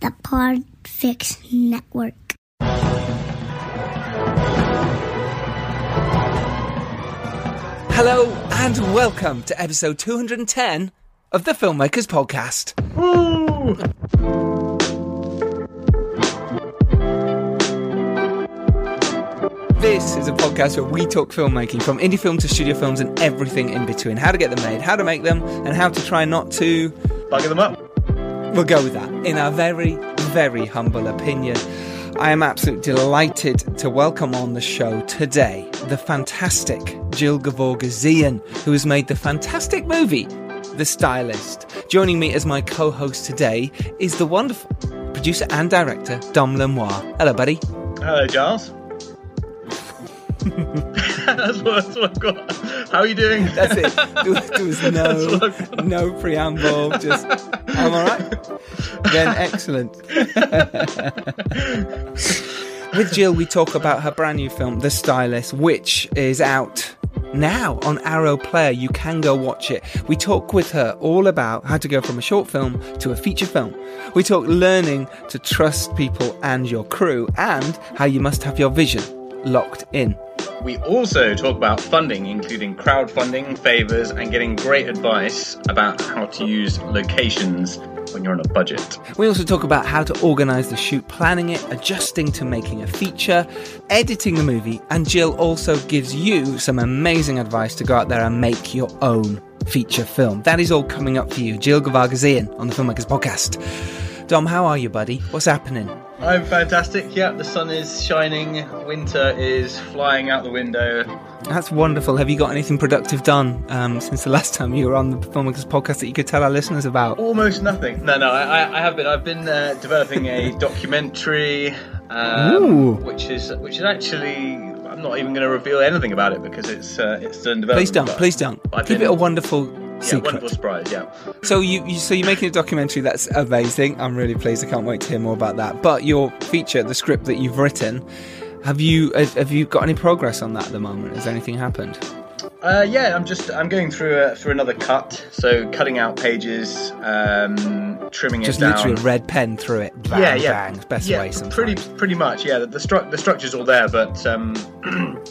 the Podfix Network. Hello and welcome to episode 210 of the Filmmakers Podcast. This is a podcast where we talk filmmaking from indie film to studio films and everything in between. How to get them made, how to make them, and how to try not to. Bugger them up. We'll go with that. In our very, very humble opinion, I am absolutely delighted to welcome on the show today the fantastic Jill Gevargizian, who has made the fantastic movie The Stylist. Joining me as my co host today is the wonderful producer and director Dom Lenoir. Hello, buddy. Hello, Giles. that's, what, that's what I've got. How are you doing? That's it. There was, no, That's what I've got. no preamble. Just, I'm all right. Then excellent. With Jill, we talk about her brand new film, The Stylist, which is out now on Arrow Player. You can go watch it. We talk with her all about how to go from a short film to a feature film. We talk learning to trust people and your crew, and how you must have your vision locked in. We also talk about funding, including crowdfunding, favours, and getting great advice about how to use locations when you're on a budget. We also talk about how to organise the shoot, planning it, adjusting to making a feature, editing the movie, and Jill also gives you some amazing advice to go out there and make your own feature film. That is all coming up for you. Jill Gevargizian on the Filmmakers Podcast. Dom, how are you, buddy? What's happening? I'm fantastic. Yeah, the sun is shining. Winter is flying out the window. That's wonderful. Have you got anything productive done um, since the last time you were on the Filmmakers Podcast that you could tell our listeners about? Almost nothing. No, no, I, I- I have been. I've been uh, developing a documentary, um, which is which is actually. I'm not even going to reveal anything about it because it's uh, it's still in development. Please don't. Please don't. I've Keep been- it a wonderful Yeah, secret. wonderful surprise. Yeah. So you, you so you're making a documentary that's amazing. I'm really pleased. I can't wait to hear more about that. But your feature, the script that you've written, have you have you got any progress on that at the moment? Has anything happened? Uh, yeah, I'm just I'm going through uh, through another cut. So cutting out pages, um, trimming Just it down. Just literally a red pen through it. Bang, yeah, yeah, bang. Best yeah, way sometimes. pretty pretty much. Yeah, the the, stru- the structure's all there, but um,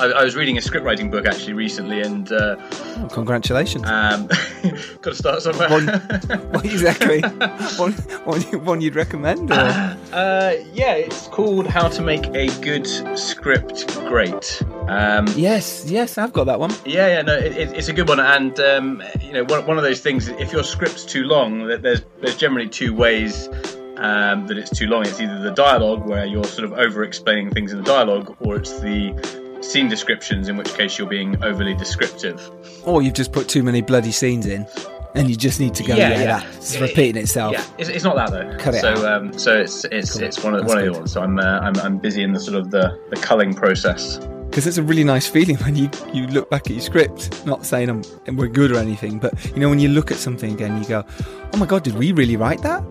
I, I was reading a script writing book actually recently, and uh, Oh, congratulations. um, got to start somewhere. One- what exactly? one, one, you- one you'd recommend? Or? Uh, yeah, it's called How to Make a Good Script Great. Um, yes, yes, I've got that one. yeah, yeah, no, it, it, it's a good one, and um, you know, one, one of those things. If your script's too long, there's there's generally two ways um, that it's too long. It's either the dialogue, where you're sort of over explaining things in the dialogue, or it's the scene descriptions, in which case you're being overly descriptive. Or you've just put too many bloody scenes in, and you just need to go. Yeah, that's Yeah, repeating itself. Yeah, it's, it's not that though. Cut it so, out. um, so it's it's Cool. it's one of That's one of the ones. So I'm uh, I'm I'm busy in the sort of the the culling process. because it's a really nice feeling when you, you look back at your script. Not saying I'm, we're good or anything, but you know when you look at something again, you go, "Oh my god, did we really write that?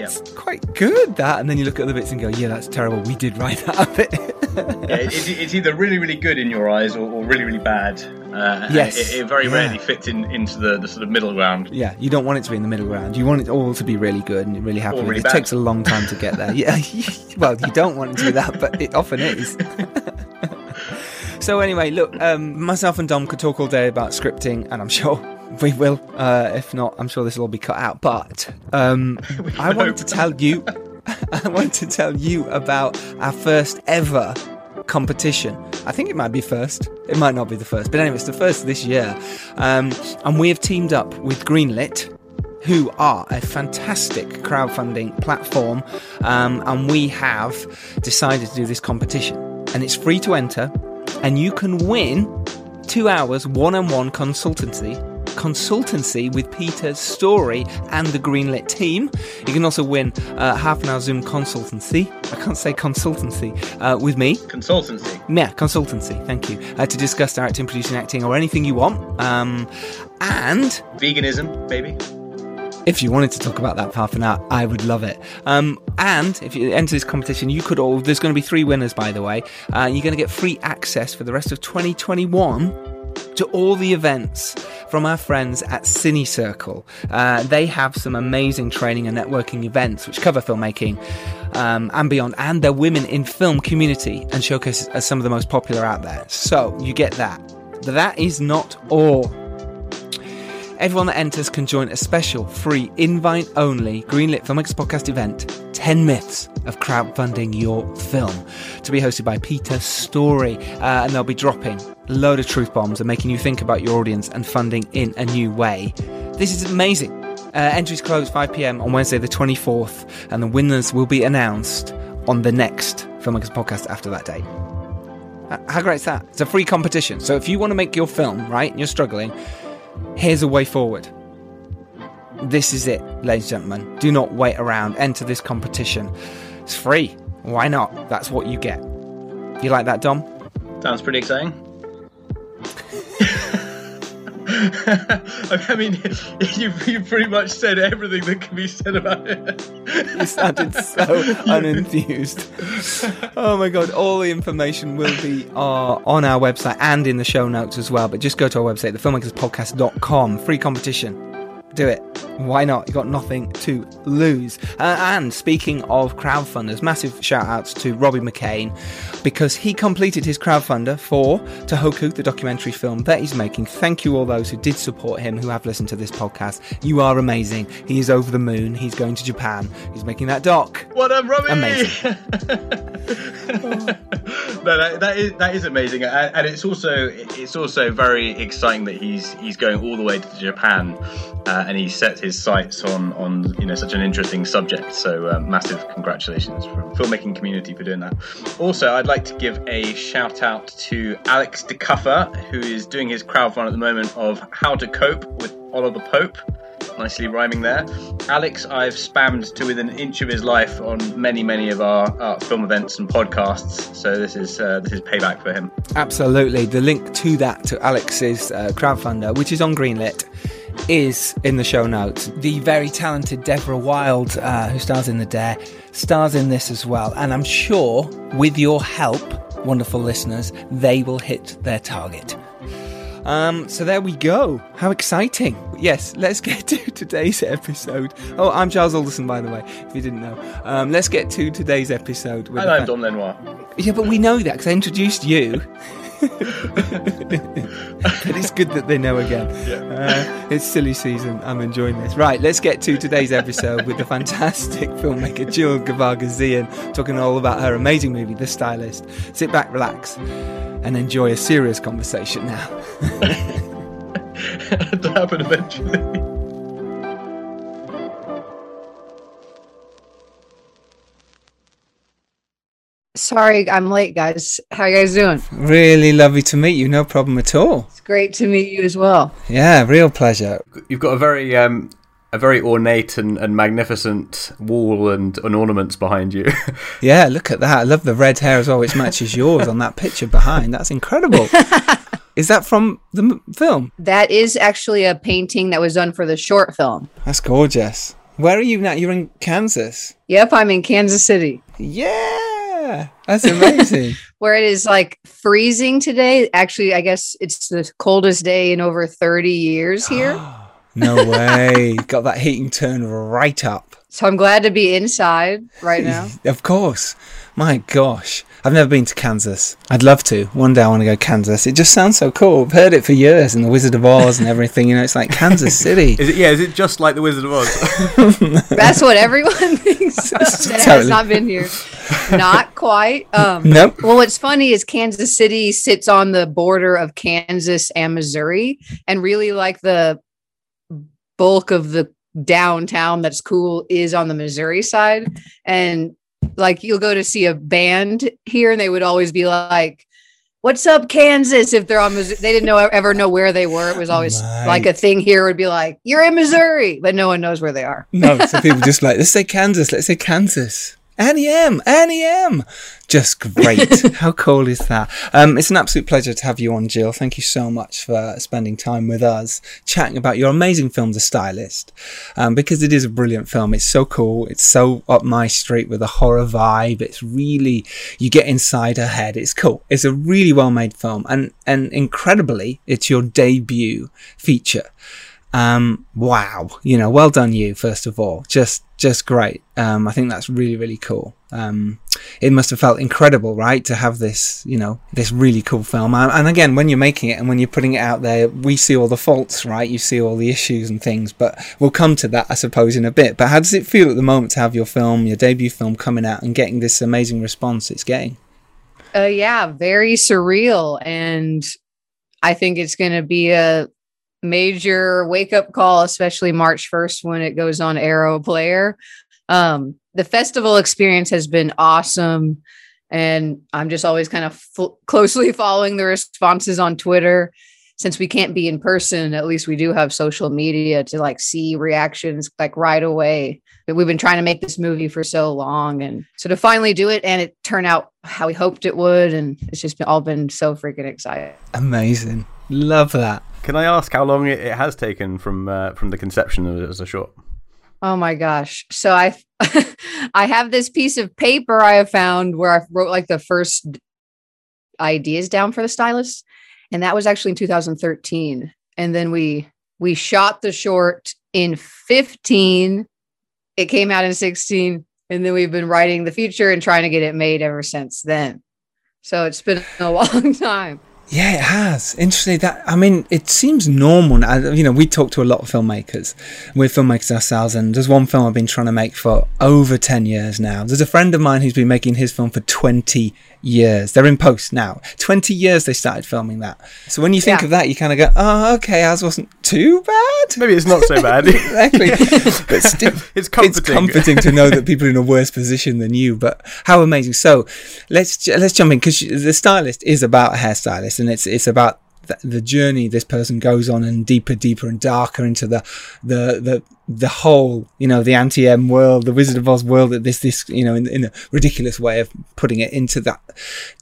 That's quite good." That, and then you look at the bits and go, "Yeah, that's terrible. We did write that bit." Yeah, it, it, it's either really really good in your eyes or, or really really bad. Uh, Yes. it, it very Yeah. rarely fits in into the, the sort of middle ground. yeah, you don't want it to be in the middle ground. You want it all to be really good and really happy. Really it bad. takes a long time to get there. yeah, well, you don't want to be that, but it often is. So anyway, look, um, myself and Dom could talk all day about scripting, and I'm sure we will. Uh, if not, I'm sure this will all be cut out. But um, I want to tell you, I wanted to tell you about our first ever competition. I think it might be first. It might not be the first, but anyway, it's the first this year. Um, and we have teamed up with Greenlit, who are a fantastic crowdfunding platform, um, and we have decided to do this competition. And it's free to enter, and you can win two hours one-on-one consultancy consultancy with Peter Story and the Greenlit team. You can also win uh, half an hour Zoom consultancy. I can't say consultancy uh, with me. Consultancy. Yeah, consultancy. Thank you uh, to discuss directing, producing, acting, or anything you want. Um, and Veganism, maybe. if you wanted to talk about that for half an hour, I would love it. Um, and if you enter this competition, you could all. There's going to be three winners, by the way. Uh, you're going to get free access for the rest of 2021 to all the events from our friends at Cine Circle. Uh, they have some amazing training and networking events which cover filmmaking um, and beyond, and they're women in film community and showcase as some of the most popular out there. So you get that. That is not all. Everyone that enters can join a special, free, invite only Greenlit Filmmakers Podcast event 10 Myths of Crowdfunding Your Film to be hosted by Peter Story. Uh, and they'll be dropping a load of truth bombs and making you think about your audience and funding in a new way. This is amazing. Uh, entries close 5 pm on Wednesday, the 24th, and the winners will be announced on the next Filmmakers Podcast after that date. Uh, How great is that? It's a free competition. So if you want to make your film, right, and you're struggling, here's a way forward. This is it, ladies and gentlemen. Do not wait around. Enter this competition. It's free. Why not? That's what you get. You like that, Dom? Sounds pretty exciting. I mean, you've, you've pretty much said everything that can be said about it. You sounded so unenthused. Oh my god! All the information will be uh, on our website and in the show notes as well. But just go to our website, thefilmmakerspodcast.com. Free competition. Do it. Why not? You've got nothing to lose. Uh, and speaking of crowdfunders, massive shout outs to Robbie McCain because he completed his crowdfunder for Tohoku, the documentary film that he's making. Thank you, all those who did support him, who have listened to this podcast. You are amazing. He is over the moon. He's going to Japan. He's making that doc. What up, Robbie? Amazing. no, that, that is that is amazing, and, and it's also it's also very exciting that he's he's going all the way to Japan, uh, and he set his sights on on you know such an interesting subject. So uh, massive congratulations from filmmaking community for doing that. Also, I'd like to give a shout out to Alex DeCuffer, who is doing his crowdfund at the moment of how to cope with Oliver Pope. Nicely rhyming there. Alex, I've spammed to within an inch of his life on many, many of our, our film events and podcasts. So this is uh, this is payback for him. Absolutely. The link to that, to Alex's uh, crowdfunder, which is on Greenlit, is in the show notes. The very talented Deborah Wild, uh, who stars in The Dare, stars in this as well. And I'm sure, with your help, wonderful listeners, they will hit their target. Um, so there we go. How exciting. Yes, let's get to today's episode. Oh, I'm Giles Alderson, by the way, if you didn't know. Um, let's get to today's episode. With And I'm Dom Lenoir. yeah, but we know that because I introduced you. but it's good that they know again. Uh, it's silly season. I'm enjoying this. Right, let's get to today's episode with the fantastic filmmaker Jill Gevargizian talking all about her amazing movie, The Stylist. Sit back, relax, and enjoy a serious conversation now. to happen eventually. Sorry, I'm late, guys. How you guys doing? Really lovely to meet you. No problem at all. It's great to meet you as well. Yeah, real pleasure. You've got a very um, a very ornate and, and magnificent wall and, and ornaments behind you. Yeah, look at that. I love the red hair as well, which matches yours on that picture behind. That's incredible. Is that from the m- film? That is actually a painting that was done for the short film. That's gorgeous. Where are you now? You're in Kansas. Yep, I'm in Kansas City, Yeah, that's amazing. where it is like freezing today. Actually, I guess it's the coldest day in over 30 years here. no way. Got that heating turned right up. So I'm glad to be inside right now. Of course. My gosh. I've never been to Kansas. I'd love to. One day I want to go to Kansas. It just sounds so cool. I've heard it for years and the Wizard of Oz and everything. You know, it's like Kansas City. is it? Yeah. Is it just like the Wizard of Oz? That's what everyone thinks that Totally. has not been here. Not quite. Um, Nope. Well, what's funny is Kansas City sits on the border of Kansas and Missouri, and really like the bulk of the downtown that's cool is on the Missouri side. And like you'll go to see a band here, and they would always be like, What's up, Kansas? If they're on Missouri, they didn't know ever know where they were. It was always Right. like a thing here would be like, You're in Missouri, but no one knows where they are. No, so people just like, let's say Kansas. Let's say Kansas. Annie M, Annie M, just great. How cool is that? Um, it's an absolute pleasure to have you on, Jill. Thank you so much for spending time with us, chatting about your amazing film, The Stylist, um, because it is a brilliant film. It's so cool. It's so up my street with a horror vibe. It's really you get inside her head. It's cool. It's a really well made film, and and incredibly, it's your debut feature um, wow, you know, well done you first of all, just just great. Um, I think that's really really cool. Um, it must have felt incredible, right, to have this, you know, this really cool film. And again, when you're making it and when you're putting it out there, we see all the faults, right? You see all the issues and things, but we'll come to that, I suppose, in a bit. But how does it feel at the moment to have your film, your debut film, coming out and getting this amazing response it's getting? Uh, yeah, very surreal, and I think it's going to be a major wake up call, especially March 1st when it goes on Arrow Player. Um, the festival experience has been awesome. And I'm just always kind of f- closely following the responses on Twitter. Since we can't be in person, at least we do have social media to like see reactions like right away. But we've been trying to make this movie for so long. And so to finally do it and it turn out how we hoped it would. And it's just been, all been so freaking exciting. Amazing. Love that. Can I ask how long it, it has taken from uh, from the conception of it as a short? Oh my gosh! So I I have this piece of paper I have found where I wrote like the first ideas down for the stylist, and that was actually in 2013. And then we we shot the short in 15. It came out in 16, and then we've been writing the feature and trying to get it made ever since then. So it's been a long time. Yeah, it has. Interestingly, that I mean, it seems normal. You know, we talk to a lot of filmmakers. We're filmmakers ourselves, and there's one film I've been trying to make for over ten years now. There's a friend of mine who's been making his film for twenty years. They're in post now. 20 years they started filming that. So when you think yeah. of that, you kind of go, oh, okay, ours wasn't too bad. Maybe it's not so bad. exactly. but still, it's comforting. It's comforting to know that people are in a worse position than you. But how amazing. So let's, let's jump in because the stylist is about a hairstylist and it's, it's about the journey this person goes on and deeper, deeper and darker into the, the, the, the whole, you know, the anti-M world, the Wizard of Oz world that this, this, you know, in, in a ridiculous way of putting it into that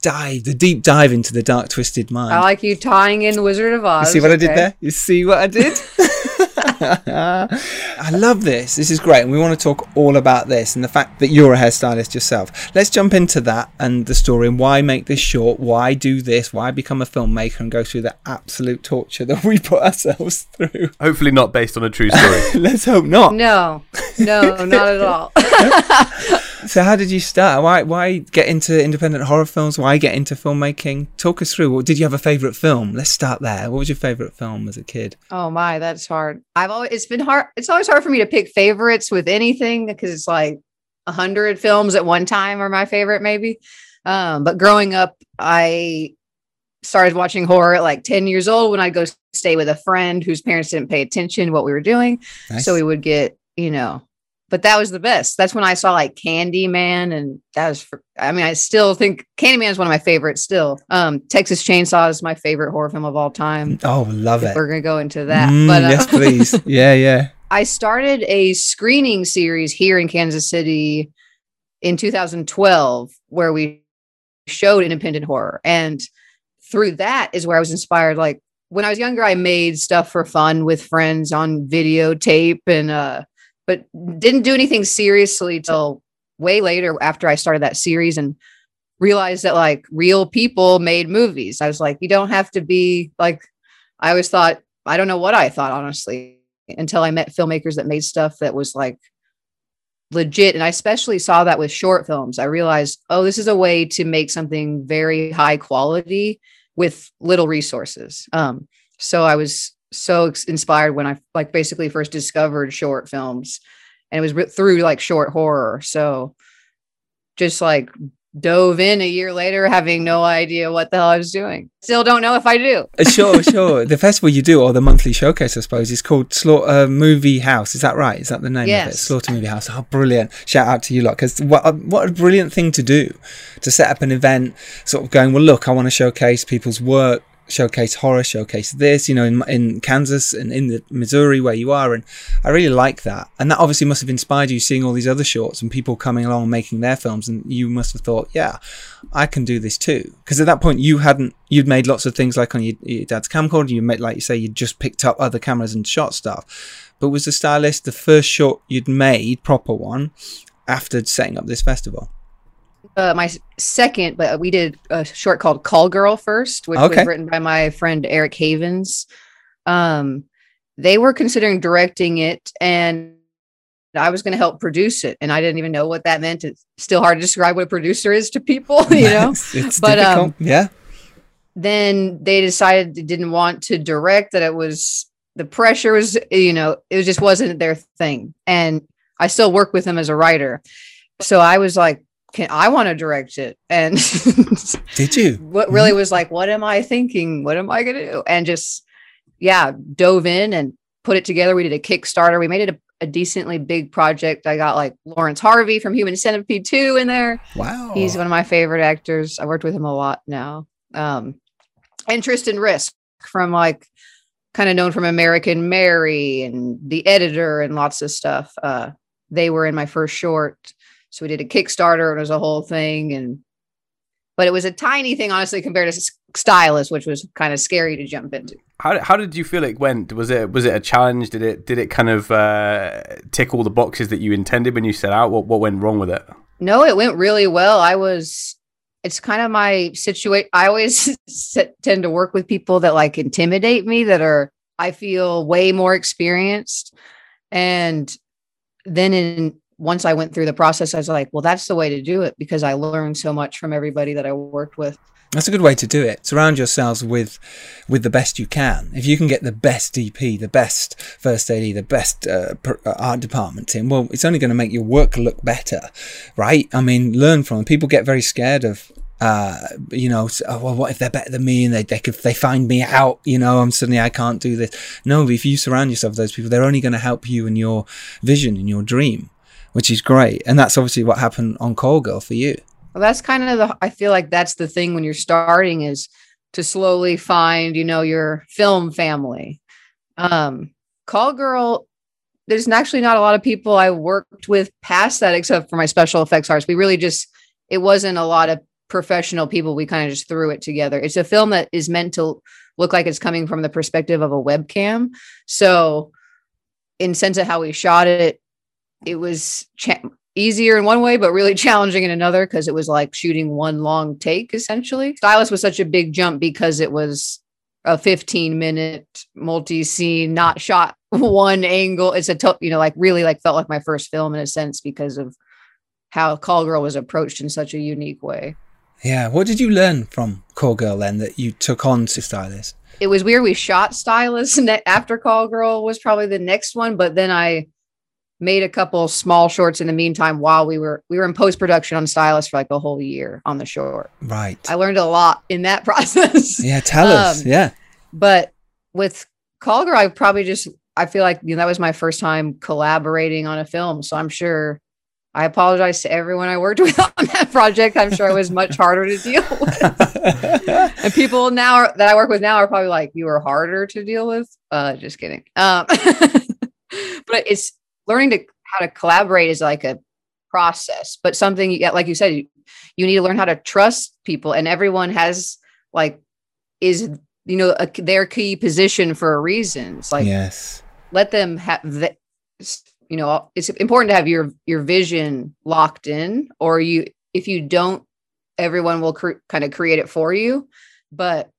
dive, the deep dive into the dark, twisted mind. I like you tying in Wizard of Oz. You see what okay. I did there? You see what I did? I love this. This is great. And we want to talk all about this and the fact that you're a hairstylist yourself. Let's jump into that and the story and why make this short, why do this, why become a filmmaker and go through the absolute torture that we put ourselves through. Hopefully, not based on a true story. Let's hope not. No, no, not at all. so, how did you start? Why, why get into independent horror films? Why get into filmmaking? Talk us through. Did you have a favorite film? Let's start there. What was your favorite film as a kid? Oh my, that's hard. I've always it's been hard. It's always hard for me to pick favorites with anything because it's like a hundred films at one time are my favorite, maybe. Um, but growing up, I started watching horror at like 10 years old when I'd go stay with a friend whose parents didn't pay attention to what we were doing. Nice. So we would get, you know, but that was the best. That's when I saw like Candyman, and that was. For, I mean, I still think Candyman is one of my favorites. Still, um, Texas Chainsaw is my favorite horror film of all time. Oh, love it. We're gonna go into that, mm, but uh, yes, please. yeah, yeah. I started a screening series here in Kansas City in 2012, where we showed independent horror, and through that is where I was inspired. Like when I was younger, I made stuff for fun with friends on videotape and uh but didn't do anything seriously till way later after I started that series and realized that like real people made movies. I was like, you don't have to be like, I always thought, I don't know what I thought, honestly, until I met filmmakers that made stuff that was like legit. And I especially saw that with short films. I realized, oh, this is a way to make something very high quality with little resources. Um, so I was so inspired when I like basically first discovered short films, and it was through like short horror. So just like dove in a year later having no idea what the hell I was doing. Still don't know if I do. Uh, sure, sure. The festival you do, or the monthly showcase, I suppose, is called Slaughter Movie House. Is that right? Is that the name yes. of it? Slaughter Movie House. Oh, brilliant. Shout out to you lot, because what, a, what a brilliant thing to do to set up an event, sort of going, well, look, I want to showcase people's work showcase horror, showcase this, you know, in, in Kansas and in the Missouri where you are. And I really like that. And that obviously must have inspired you seeing all these other shorts and people coming along making their films. And you must have thought, yeah, I can do this too. Because at that point you hadn't, you'd made lots of things like on your, your dad's camcorder. You made, like you say, you'd just picked up other cameras and shot stuff. But was the stylist the first short you'd made, proper one, after setting up this festival? Uh, my second, but we did a short called Call Girl first, which Okay. was written by my friend Eric Havens. Um, they were considering directing it, and I was going to help produce it, and I didn't even know what that meant. It's still hard to describe what a producer is to people, you know. it's, it's But, um, yeah. then they decided they didn't want to direct that it was the pressure was you know it just wasn't their thing and i still work with them as a writer so i was like can i want to direct it and Did you? what really was like what am i thinking what am i going to do and just yeah dove in and put it together we did a kickstarter we made it a, a decently big project i got like laurence harvey from human centipede 2 in there Wow. He's one of my favorite actors. I worked with him a lot now. Um, Tristan Risk from like kind of known from American Mary and The Editor and lots of stuff. Uh, they were in my first short, so we did a Kickstarter and it was a whole thing. And but it was a tiny thing, honestly, compared to Stylist, which was kind of scary to jump into. How, how did you feel it went? Was it was it a challenge? Did it did it kind of uh, tick all the boxes that you intended when you set out? What what went wrong with it? No, it went really well. I was, it's kind of my situation. I always tend to work with people that like intimidate me, that are, I feel way more experienced. And then in, once I went through the process, I was like, well, that's the way to do it because I learned so much from everybody that I worked with. That's a good way to do it. Surround yourselves with with the best you can. If you can get the best DP, the best first AD, the best uh, uh, art department team, well, it's only going to make your work look better, right? I mean, learn from them. People get very scared of. Uh, you know, oh, well, what if they're better than me and they, they could, they find me out, you know, I'm suddenly, I can't do this. No, if you surround yourself with those people, they're only going to help you in your vision, in your dream, which is great. And that's obviously what happened on Call Girl for you. Well, that's kind of the, I feel like that's the thing when you're starting is to slowly find, you know, your film family. Um, Call Girl, there's actually not a lot of people I worked with past that except for my special effects artists. We really just, it wasn't a lot of professional people. We kind of just threw it together. It's a film that is meant to look like it's coming from the perspective of a webcam. So, in sense of how we shot it, it was cha- easier in one way, but really challenging in another because it was like shooting one long take essentially. Stylist was such a big jump because it was a 15 minute multi scene, not shot one angle. It's a, to- you know, like really like felt like my first film in a sense because of how Call Girl was approached in such a unique way. Yeah. What did you learn from Call Girl then that you took on to Stylist? It was weird. We shot Stylist ne- after Call Girl was probably the next one, but then I made a couple small shorts in the meantime while we were we were in post production on Stylist for like a whole year on the short. Right. I learned a lot in that process. yeah. Tell us. Um, Yeah. But with Call Girl, I probably just I feel like you know that was my first time collaborating on a film. So I'm sure I apologize to everyone I worked with on that project. I'm sure it was much harder to deal with. and people now are, that I work with now are probably like, you were harder to deal with. Uh, just kidding. Um, but it's learning to how to collaborate is like a process, but something like you said, you, you need to learn how to trust people, and everyone has like is you know a, their key position for a reason. It's like yes. let them have the, you know it's important to have your your vision locked in or you if you don't everyone will cre- kind of create it for you but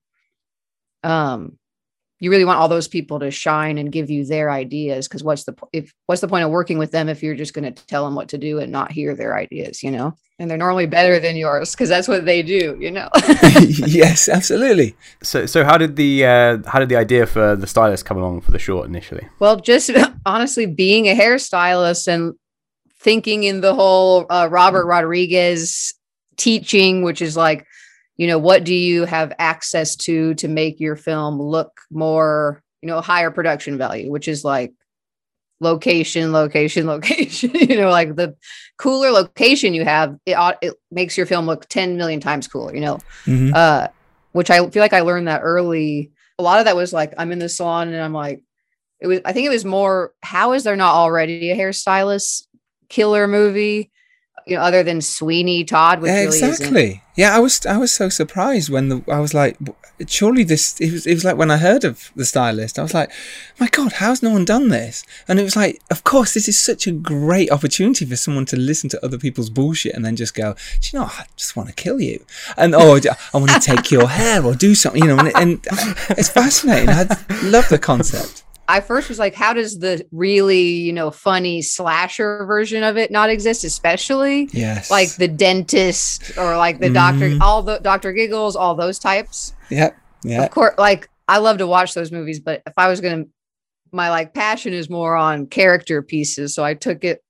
um you really want all those people to shine and give you their ideas because what's the if what's the point of working with them if you're just going to tell them what to do and not hear their ideas you know and they're normally better than yours because that's what they do you know yes. Absolutely. So so how did the uh, how did the idea for the stylist come along for the short initially? Well, just honestly, being a hairstylist and thinking in the whole uh, Robert Rodriguez teaching, which is like, you know, what do you have access to to make your film look more, you know, higher production value, which is like location, location, location. you know, like the cooler location you have, it it makes your film look ten million times cooler. You know, Mhm. uh, which I feel like I learned that early. A lot of that was like I'm in the salon and I'm like, it was. I think it was more. How is there not already a hairstylist killer movie? You know, other than Sweeney Todd, which Yeah, really exactly. Yeah, I was I was so surprised when the I was like, surely this. It was it was like when I heard of the stylist, I was like, my God, how's no one done this? And it was like, of course, this is such a great opportunity for someone to listen to other people's bullshit and then just go, do you know, I just want to kill you, and oh, I want to take your hair or do something, you know, and, and it's fascinating. I love the concept. I first was like, how does the really, you know, funny slasher version of it not exist? Especially Yes, like the dentist or like the doctor, Mhm. all the Dr. Giggles, all those types. Yep, yeah, Of course, like I love to watch those movies, but if I was gonna, my like passion is more on character pieces, so I took it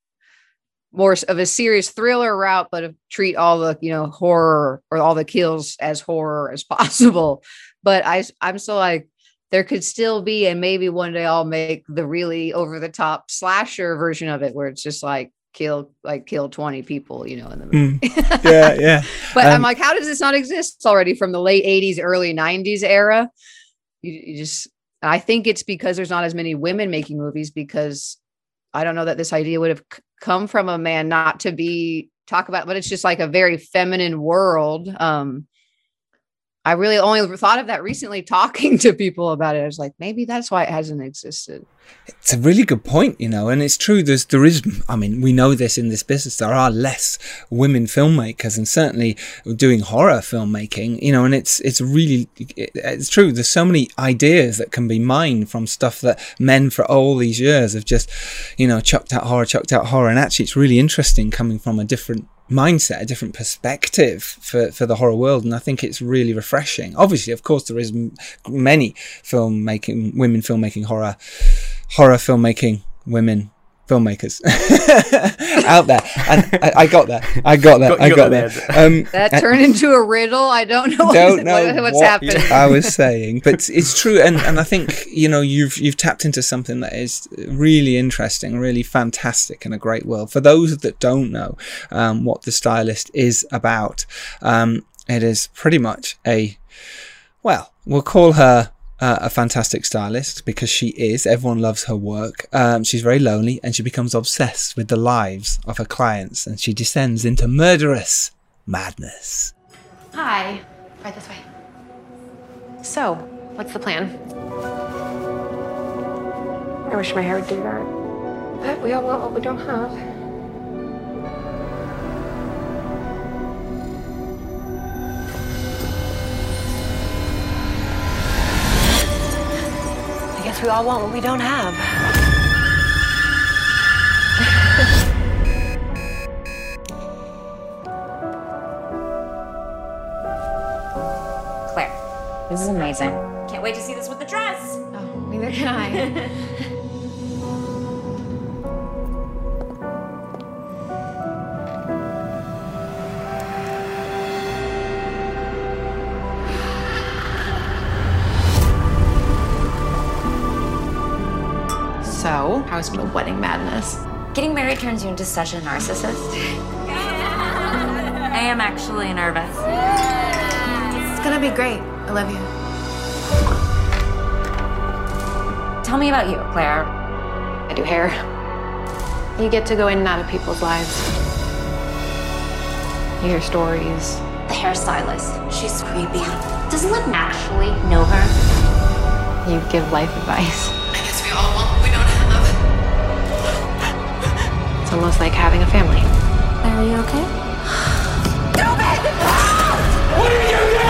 more of a serious thriller route, but of treat all the you know horror or all the kills as horror as possible. But I, I'm still like there could still be, and maybe one day I'll make the really over the top slasher version of it, where it's just like kill like kill 20 people, you know, in the movie. Mm. yeah, yeah. But I'm Um, like, how does this not exist already from the late 80s, early 90s era? You, you just, I think it's because there's not as many women making movies because I don't know that this idea would have c- come from a man not to be talk about, but it's just like a very feminine world. Um, I really only thought of that recently talking to people about it. I was like, maybe that's why it hasn't existed. It's a really good point, you know, and it's true. There's, there is, I mean, we know this in this business. There are less women filmmakers, and certainly doing horror filmmaking, you know, and it's, it's really, it, it's true. There's so many ideas that can be mined from stuff that men for all these years have just, you know, chucked out horror, chucked out horror, and actually, it's really interesting coming from a different mindset, a different perspective for, for the horror world, and I think it's really refreshing. Obviously, of course, there is m- many filmmaking women filmmaking horror, horror filmmaking women filmmakers out there, and I, I got that. I got that. Got- I got got that that. Um, That and- turned into a riddle. I don't know, don't know what- what's what happening. I was saying, but it's true, and, and I think you know you've you've tapped into something that is really interesting, really fantastic, and a great world. For those that don't know um, what the stylist is about, um, it is pretty much a well, we'll call her. Uh, a fantastic stylist because she is. Everyone loves her work. Um, she's very lonely and she becomes obsessed with the lives of her clients and she descends into murderous madness. Hi. Right this way. So, what's the plan? I wish my hair would do that. But we all want what we don't have. We all want what we don't have. Claire, this is amazing. Can't wait to see this with the dress. Oh, neither can I. so, how's the wedding madness? Getting married turns you into such a narcissist. I am actually nervous. It's gonna be great. I love you. Tell me about you, Claire. I do hair. You get to go in and out of people's lives. You hear stories. The hairstylist. She's creepy. Does Lip actually know her? You give life advice. It's almost like having a family. Are you okay? Stupid! What did you do?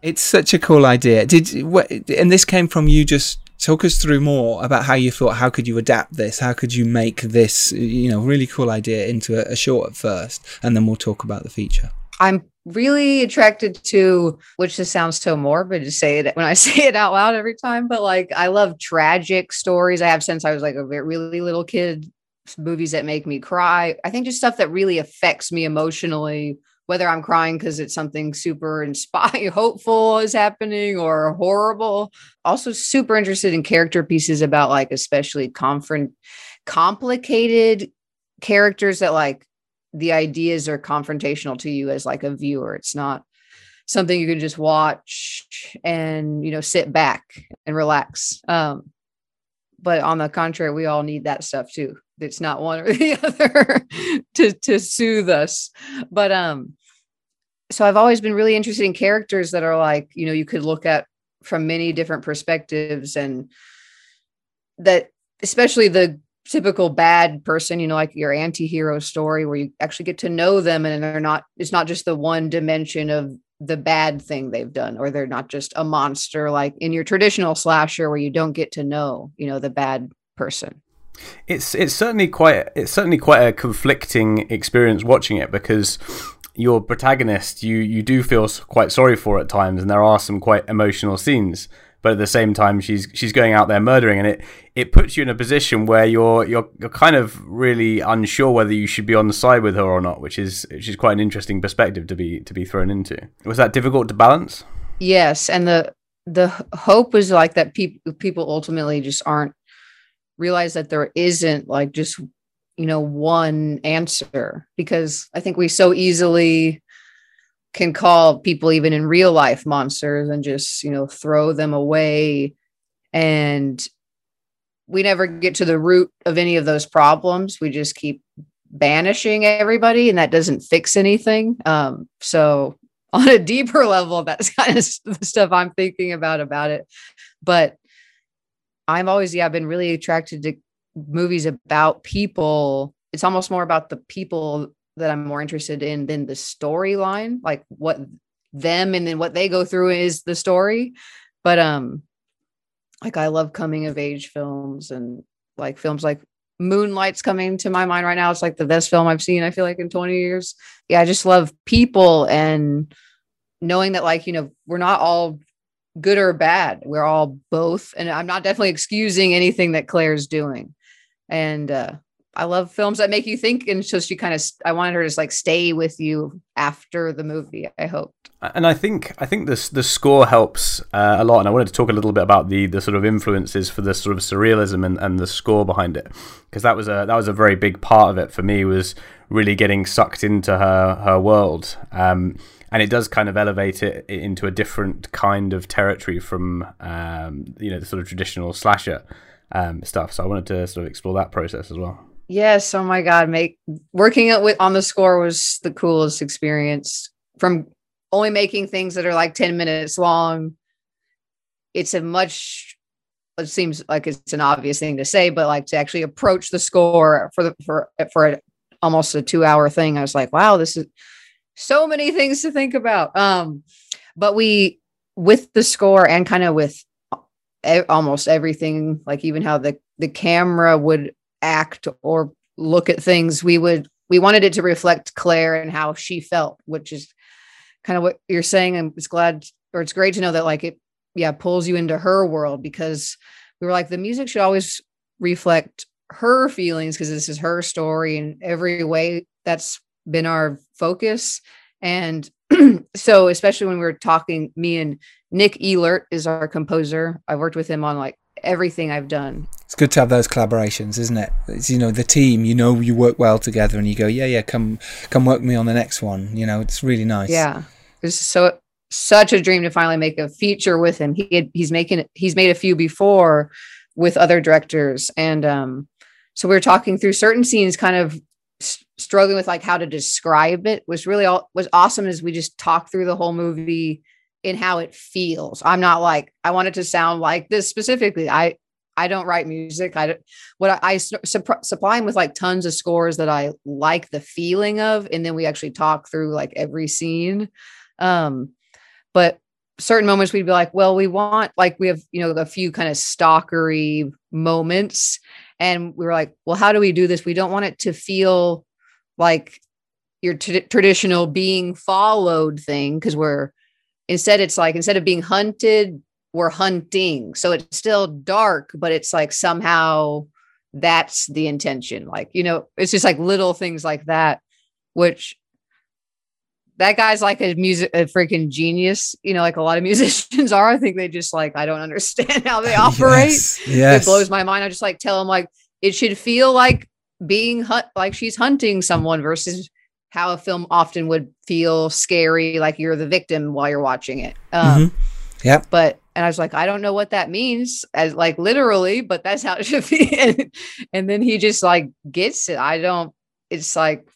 It's such a cool idea. Did what, and this came from you just talk us through more about how you thought how could you adapt this? How could you make this you know really cool idea into a, a short at first, and then we'll talk about the feature. I'm really attracted to, which just sounds so morbid to say it when I say it out loud every time, but like I love tragic stories. I have since I was like a really little kid, movies that make me cry. I think just stuff that really affects me emotionally, whether I'm crying because it's something super inspiring, hopeful is happening or horrible. Also, super interested in character pieces about like, especially confront, complicated characters that like the ideas are confrontational to you as like a viewer. It's not something you can just watch and you know sit back and relax. Um, but on the contrary, we all need that stuff too. It's not one or the other to to soothe us. But um, so I've always been really interested in characters that are like you know you could look at from many different perspectives and that especially the typical bad person, you know, like your anti-hero story where you actually get to know them and they're not it's not just the one dimension of the bad thing they've done or they're not just a monster like in your traditional slasher where you don't get to know, you know, the bad person. It's it's certainly quite it's certainly quite a conflicting experience watching it because your protagonist you you do feel quite sorry for at times and there are some quite emotional scenes but at the same time she's she's going out there murdering and it it puts you in a position where you're you're you're kind of really unsure whether you should be on the side with her or not which is which is quite an interesting perspective to be to be thrown into. Was that difficult to balance? Yes and the the hope was like that people people ultimately just aren't realize that there isn't like just you know one answer because i think we so easily can call people even in real life monsters and just you know throw them away. And we never get to the root of any of those problems. We just keep banishing everybody and that doesn't fix anything. Um, so on a deeper level that's kind of the stuff i'm thinking about about it. But i'm always yeah i've been really attracted to movies about people. It's almost more about the people that I'm more interested in than the storyline, like what them and then what they go through is the story. But um like I love coming of age films and like films like Moonlight's coming to my mind right now. It's like the best film I've seen, I feel like in 20 years. Yeah, I just love people and knowing that like, you know, we're not all good or bad. We're all both. And I'm not definitely excusing anything that Claire's doing. And uh I love films that make you think, and so she kind of. I wanted her to just like stay with you after the movie. I hoped. And I think I think this the score helps uh, a lot. And I wanted to talk a little bit about the the sort of influences for the sort of surrealism and, and the score behind it, because that was a that was a very big part of it for me. Was really getting sucked into her her world. Um, and it does kind of elevate it into a different kind of territory from um, you know the sort of traditional slasher um, stuff. So I wanted to sort of explore that process as well. Yes. Oh my God. Make working it with on the score was the coolest experience from only making things that are like 10 minutes long. It's a much, it seems like it's an obvious thing to say, but like to actually approach the score for the, for, for a, almost a two hour thing. I was like, wow, this is so many things to think about. Um, but we, with the score and kind of with almost everything, like even how the, the camera would act or look at things we would we wanted it to reflect claire and how she felt which is kind of what you're saying. And it's glad or it's great to know that like it yeah pulls you into her world because we were like the music should always reflect her feelings because this is her story in every way that's been our focus. And so especially when we were talking me and nick elert is our composer. I've worked with him on like everything I've done. It's good to have those collaborations, isn't it? It's you know the team. You know you work well together, and you go, yeah, yeah, come come work with me on the next one. You know, it's really nice. Yeah, it's so such a dream to finally make a feature with him. He had, he's making he's made a few before with other directors, and um, so we were talking through certain scenes, kind of struggling with like how to describe it. Was really all was awesome as we just talked through the whole movie in how it feels. I'm not like I want it to sound like this specifically. I I don't write music. I what I, I su- supply him with like tons of scores that I like the feeling of, and then we actually talk through like every scene. Um, but certain moments we'd be like, well, we want like we have you know a few kind of stalkery moments, and we were like, well, how do we do this? We don't want it to feel like your t- traditional being followed thing because we're instead it's like instead of being hunted we're hunting so it's still dark but it's like somehow that's the intention like you know it's just like little things like that which that guy's like a music a freaking genius you know like a lot of musicians are i think they just like i don't understand how they operate yes, yes. it blows my mind i just like tell them like it should feel like being hunt like she's hunting someone versus how a film often would feel scary, like you're the victim while you're watching it. Um, Mhm. Yep. But and I was like, I don't know what that means, as like literally, but that's how it should be. and, and then he just like gets it. I don't. It's like,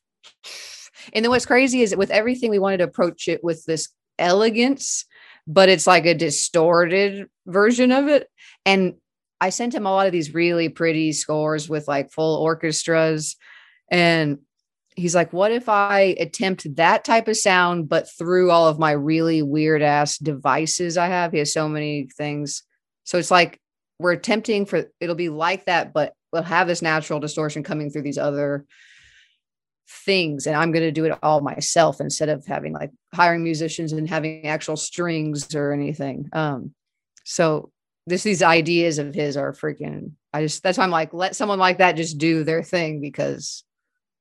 and then what's crazy is with everything we wanted to approach it with this elegance, but it's like a distorted version of it. And I sent him a lot of these really pretty scores with like full orchestras. And he's like, What if I attempt that type of sound, but through all of my really weird ass devices I have? He has so many things. So it's like we're attempting for it'll be like that, but we'll have this natural distortion coming through these other things and i'm going to do it all myself instead of having like hiring musicians and having actual strings or anything um so this these ideas of his are freaking i just that's why i'm like let someone like that just do their thing because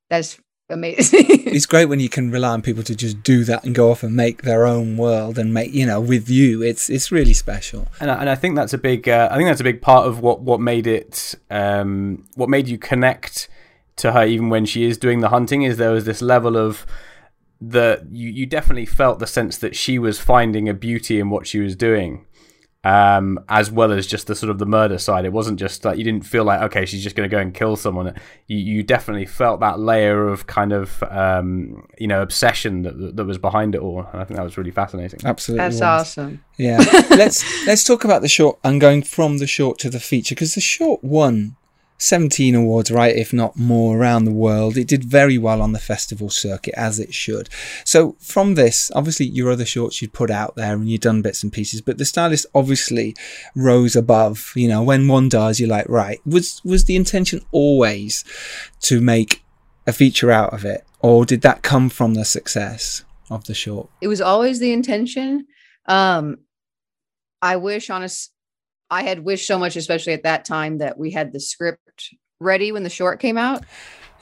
that's amazing. It's great when you can rely on people to just do that and go off and make their own world and make you know with you. It's it's really special. And I, and I think that's a big uh, I think that's a big part of what what made it um, what made you connect to her even when she is doing the hunting is there was this level of the you you definitely felt the sense that she was finding a beauty in what she was doing um, as well as just the sort of the murder side. It wasn't just like you didn't feel like okay, she's just going to go and kill someone. You, you definitely felt that layer of kind of um, you know obsession that that was behind it all. And I think that was really fascinating. Absolutely, that's was. awesome. Yeah, let's let's talk about the short and going from the short to the feature because the short won 17 awards, right, if not more, around the world. It did very well on the festival circuit, as it should. So, from this, obviously, your other shorts you'd put out there and you'd done bits and pieces, but the stylist obviously rose above. You know, when one does, you're like, right, was was the intention always to make a feature out of it, or did that come from the success of the short? It was always the intention. Um, I wish, honest, I had wished so much, especially at that time, that we had the script ready when the short came out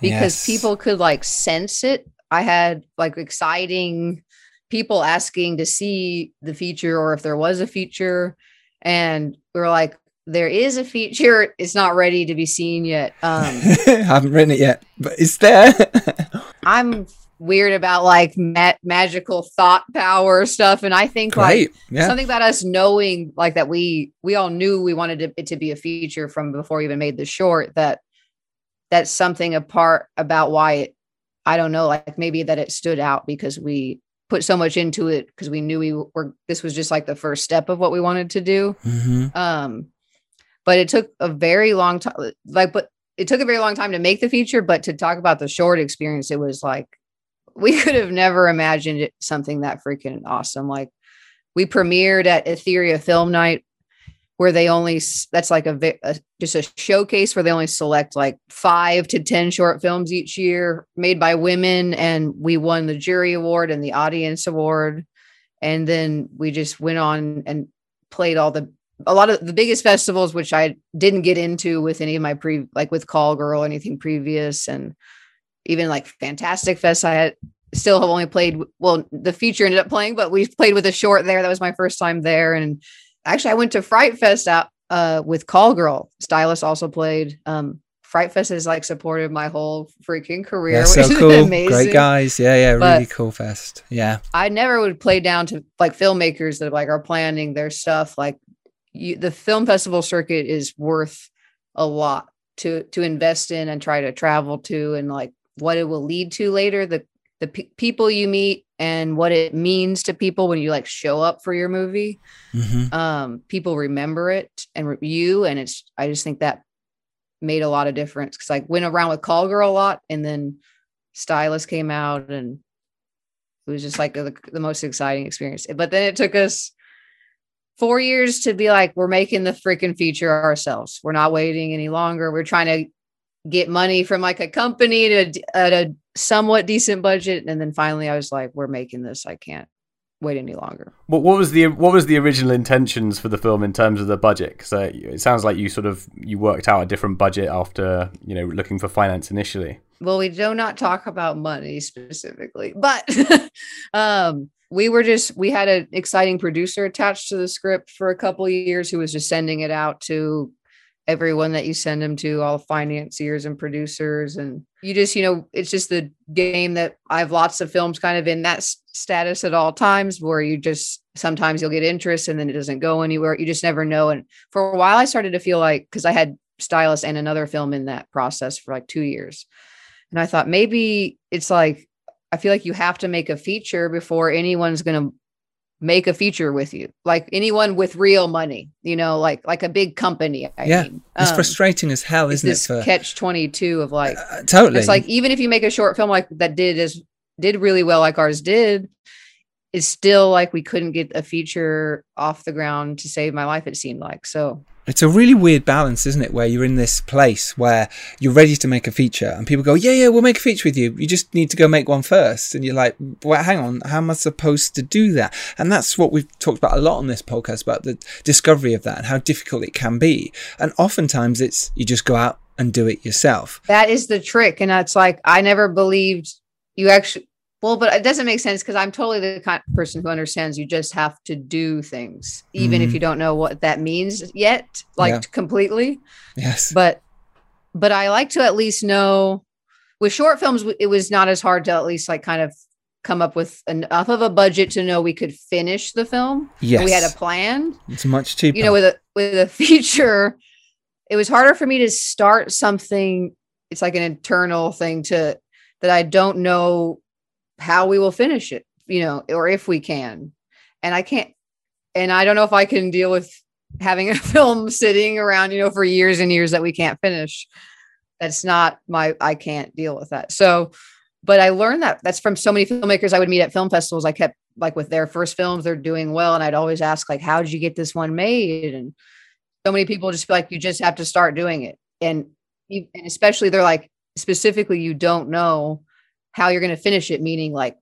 because Yes. people could like sense it. I had like exciting people asking to see the feature or if there was a feature. And we were like, there is a feature. It's not ready to be seen yet. Um, I haven't written it yet, but it's there. I'm weird about like ma- magical thought power stuff. And I think like Great. Yeah. something about us knowing like that we we all knew we wanted it, it to be a feature from before we even made the short that that's something apart about why it i don't know like maybe that it stood out because we put so much into it because we knew we were this was just like the first step of what we wanted to do hmm um but it took a very long time like but it took a very long time to make the feature but to talk about the short experience it was like we could have never imagined it something that freaking awesome. Like we premiered at etheria film night where they only that's like a, a just a showcase where they only select like five to ten short films each year made by women and we won the jury award and the audience award. And then we just went on and played all the a lot of the biggest festivals which i didn't get into with any of my pre like with call girl anything previous. And even like fantastic fest i had still have only played well the feature ended up playing but we played with a short there that was my first time there and actually i went to fright fest out uh with call girl stylist also played um fright fest has like supported my whole freaking career Yeah, so which cool. amazing Great guys. Yeah, yeah, But- really cool fest. Yeah. I never would play down to like filmmakers that like are planning their stuff. Like you, the film festival circuit is worth a lot to to invest in and try to travel to, and like what it will lead to later. The the pe- people you meet and what it means to people when you like show up for your movie. hmm Um, people remember it and re- you, and it's. I just think that made a lot of difference because I went around with Call Girl a lot, and then Stylist came out and it was just like the, the most exciting experience. But then it took us four years to be like, we're making the freaking feature ourselves. We're not waiting any longer. We're trying to get money from like a company to at a somewhat decent budget. And then finally I was like, we're making this. I can't wait any longer. What, what was the what was the original intentions for the film in terms of the budget? Because uh, it sounds like you sort of you worked out a different budget after you know looking for finance initially. well we do not talk about money specifically but um we were just we had an exciting producer attached to the script for a couple of years who was just sending it out to everyone that you send them to, all financiers and producers. And you just, you know, it's just the game that I have lots of films kind of in that status at all times where you just sometimes you'll get interest and then it doesn't go anywhere. You just never know. And for a while, I started to feel like, because I had stylist and another film in that process for like two years. And I thought maybe it's like, I feel like you have to make a feature before anyone's going to make a feature with you like anyone with real money you know like like a big company I yeah, mean. it's Um, frustrating as hell, isn't it? For catch 22 of like uh, totally, it's like even if you make a short film like that did as did really well like ours did it's still like we couldn't get a feature off the ground to save my life it seemed like so It's a really weird balance, isn't it? Where you're in this place where you're ready to make a feature, and people go, "Yeah, yeah, we'll make a feature with you. You just need to go make one first. And you're like, "Well, hang on, how am I supposed to do that?" And that's what we've talked about a lot on this podcast about the discovery of that and how difficult it can be. And oftentimes, it's you just go out and do it yourself. that is the trick and that's like i never believed you actually well but it doesn't make sense because i'm totally the kind of person who understands you just have to do things even if Mhm. you don't know what that means yet like Yeah. completely Yes. but but i like to at least know with short films it was not as hard to at least like kind of come up with enough of a budget to know we could finish the film yes. we had a plan It's much cheaper. you know with a with a feature it was harder for me to start something it's like an internal thing to that i don't know how we will finish it you know or if we can. And i can't and i don't know if i can deal with having a film sitting around you know for years and years that we can't finish. That's not my i can't deal with that. So but i learned that that's from so many filmmakers i would meet at film festivals. I kept like with their first films they're doing well and i'd always ask like how did you get this one made? And so many people just feel like you just have to start doing it. And, and especially they're like specifically you don't know how you're going to finish it meaning like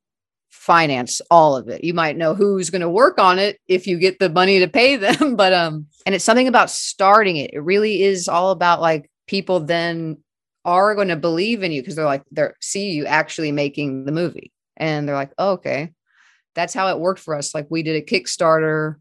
finance all of it. You might know who's going to work on it if you get the money to pay them but um and it's something about starting it. It really is all about like people then are going to believe in you because they're like they're see you actually making the movie. And they're like oh, okay. That's how it worked for us. Like we did a kickstarter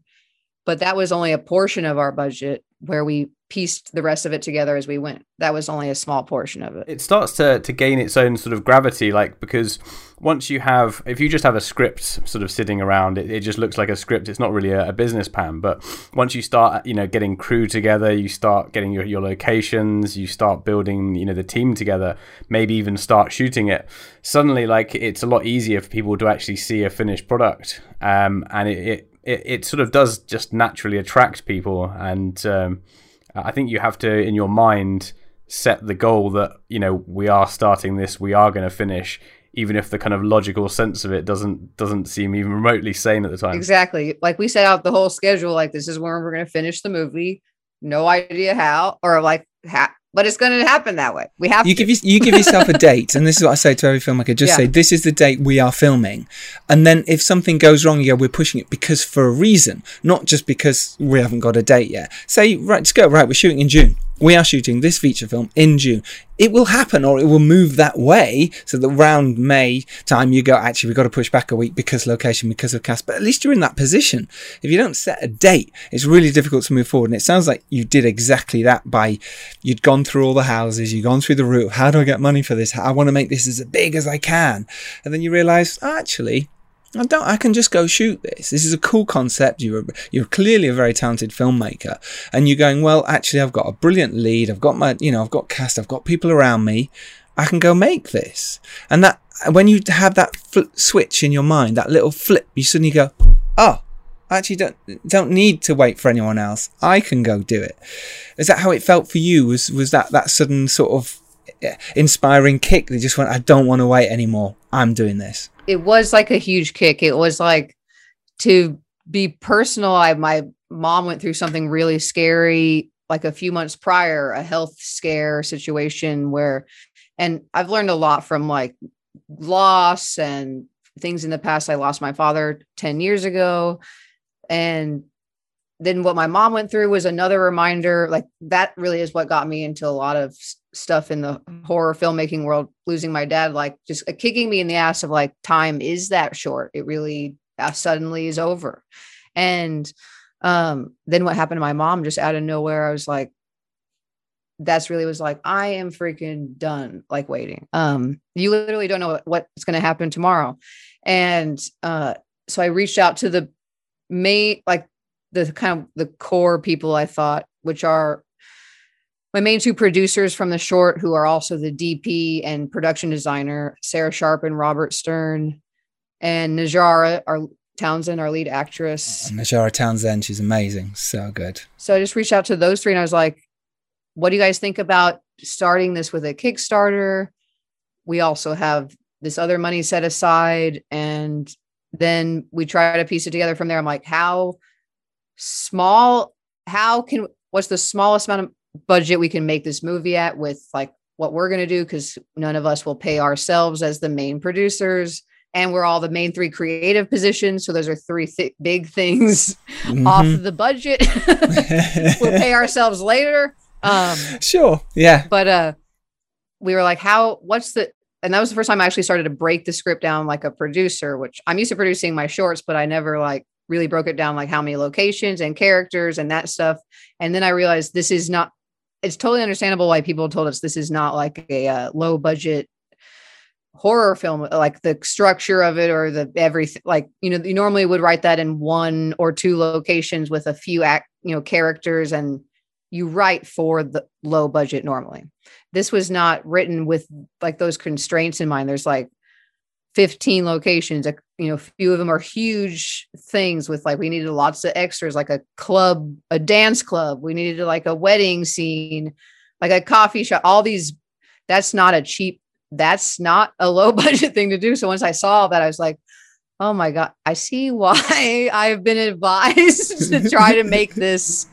but that was only a portion of our budget where we pieced the rest of it together as we went. That was only a small portion of it. It starts to, to gain its own sort of gravity like because once you have if you just have a script sort of sitting around it, it just looks like a script. It's not really a, a business plan but once you start you know getting crew together you start getting your, your locations you start building you know the team together maybe even start shooting it suddenly like it's a lot easier for people to actually see a finished product. Um, and it, it, it, it sort of does just naturally attract people and um, i think you have to in your mind set the goal that you know we are starting this we are going to finish even if the kind of logical sense of it doesn't doesn't seem even remotely sane at the time. Exactly. Like we set out the whole schedule like this is when we're going to finish the movie. No idea how or like ha- but it's going to happen that way we have you to. give you, you give yourself a date, and this is what I say to every filmmaker: just Yeah. say this is the date we are filming, and then if something goes wrong, you go, we're pushing it because for a reason, not just because we haven't got a date yet. Say right, just go right. We're shooting in June. We are shooting this feature film in June. It will happen, or it will move that way, so that around May time you go. Actually, we've got to push back a week because location, because of cast. But at least you're in that position. If you don't set a date, it's really difficult to move forward. And it sounds like you did exactly that by you'd gone through all the houses, you'd gone through the route. How do I get money for this? I want to make this as big as I can. And then you realize, "Oh, actually, I don't. I can just go shoot this. This is a cool concept. You're you're clearly a very talented filmmaker, and you're going well. Actually, I've got a brilliant lead. I've got my, you know, I've got cast. I've got people around me. I can go make this. And that when you have that fl- switch in your mind, that little flip, you suddenly go, oh, I actually don't don't need to wait for anyone else. I can go do it. Is that how it felt for you? Was was that that sudden sort of eh, inspiring kick that just went, I don't want to wait anymore. I'm doing this. it was like a huge kick. It was like to be personal. I my mom went through something really scary like a few months prior, a health scare situation where and I've learned a lot from like loss and things in the past. I lost my father 10 years ago and then what my mom went through was another reminder like that really is what got me into a lot of stuff in the horror filmmaking world losing my dad like just uh, kicking me in the ass of like time is that short. It really uh, suddenly is over. And um then what happened to my mom just out of nowhere i was like that's really was like i am freaking done like waiting. Um you literally don't know what's going to happen tomorrow. And uh so i reached out to the main like the kind of the core people i thought which are my main two producers from the short who are also the dp and production designer sarah sharp and robert stern and najarra our townsend our lead actress oh, Najarra Townsend, she's amazing. So good. so I just reached out to those three and I was like, what do you guys think about starting this with a Kickstarter? We also have this other money set aside. And then we try to piece it together from there. I'm like, how small, how can, what's the smallest amount of budget we can make this movie at with like what we're going to do? Because none of us will pay ourselves as the main producers. And we're all the main three creative positions. So those are three th- big things off Mhm. the budget. we'll pay ourselves later. Um, Sure. Yeah. but uh, we were like, how? What's the? And that was the first time I actually started to break the script down like a producer, which I'm used to producing my shorts, but I never like really broke it down like how many locations and characters and that stuff. And then I realized this is not. It's totally understandable why people told us this is not like a uh, low budget horror film like the structure of it or the everything like you know you normally would write that in one or two locations with a few act you know characters and you write for the low budget normally. This was not written with like those constraints in mind. There's like 15 locations a you know a few of them are huge things with like we needed lots of extras like a club a dance club. We needed like a wedding scene like a coffee shop all these that's not a cheap that's not a low budget thing to do. So once i saw that i was like oh my god i see why i've been advised to try to make this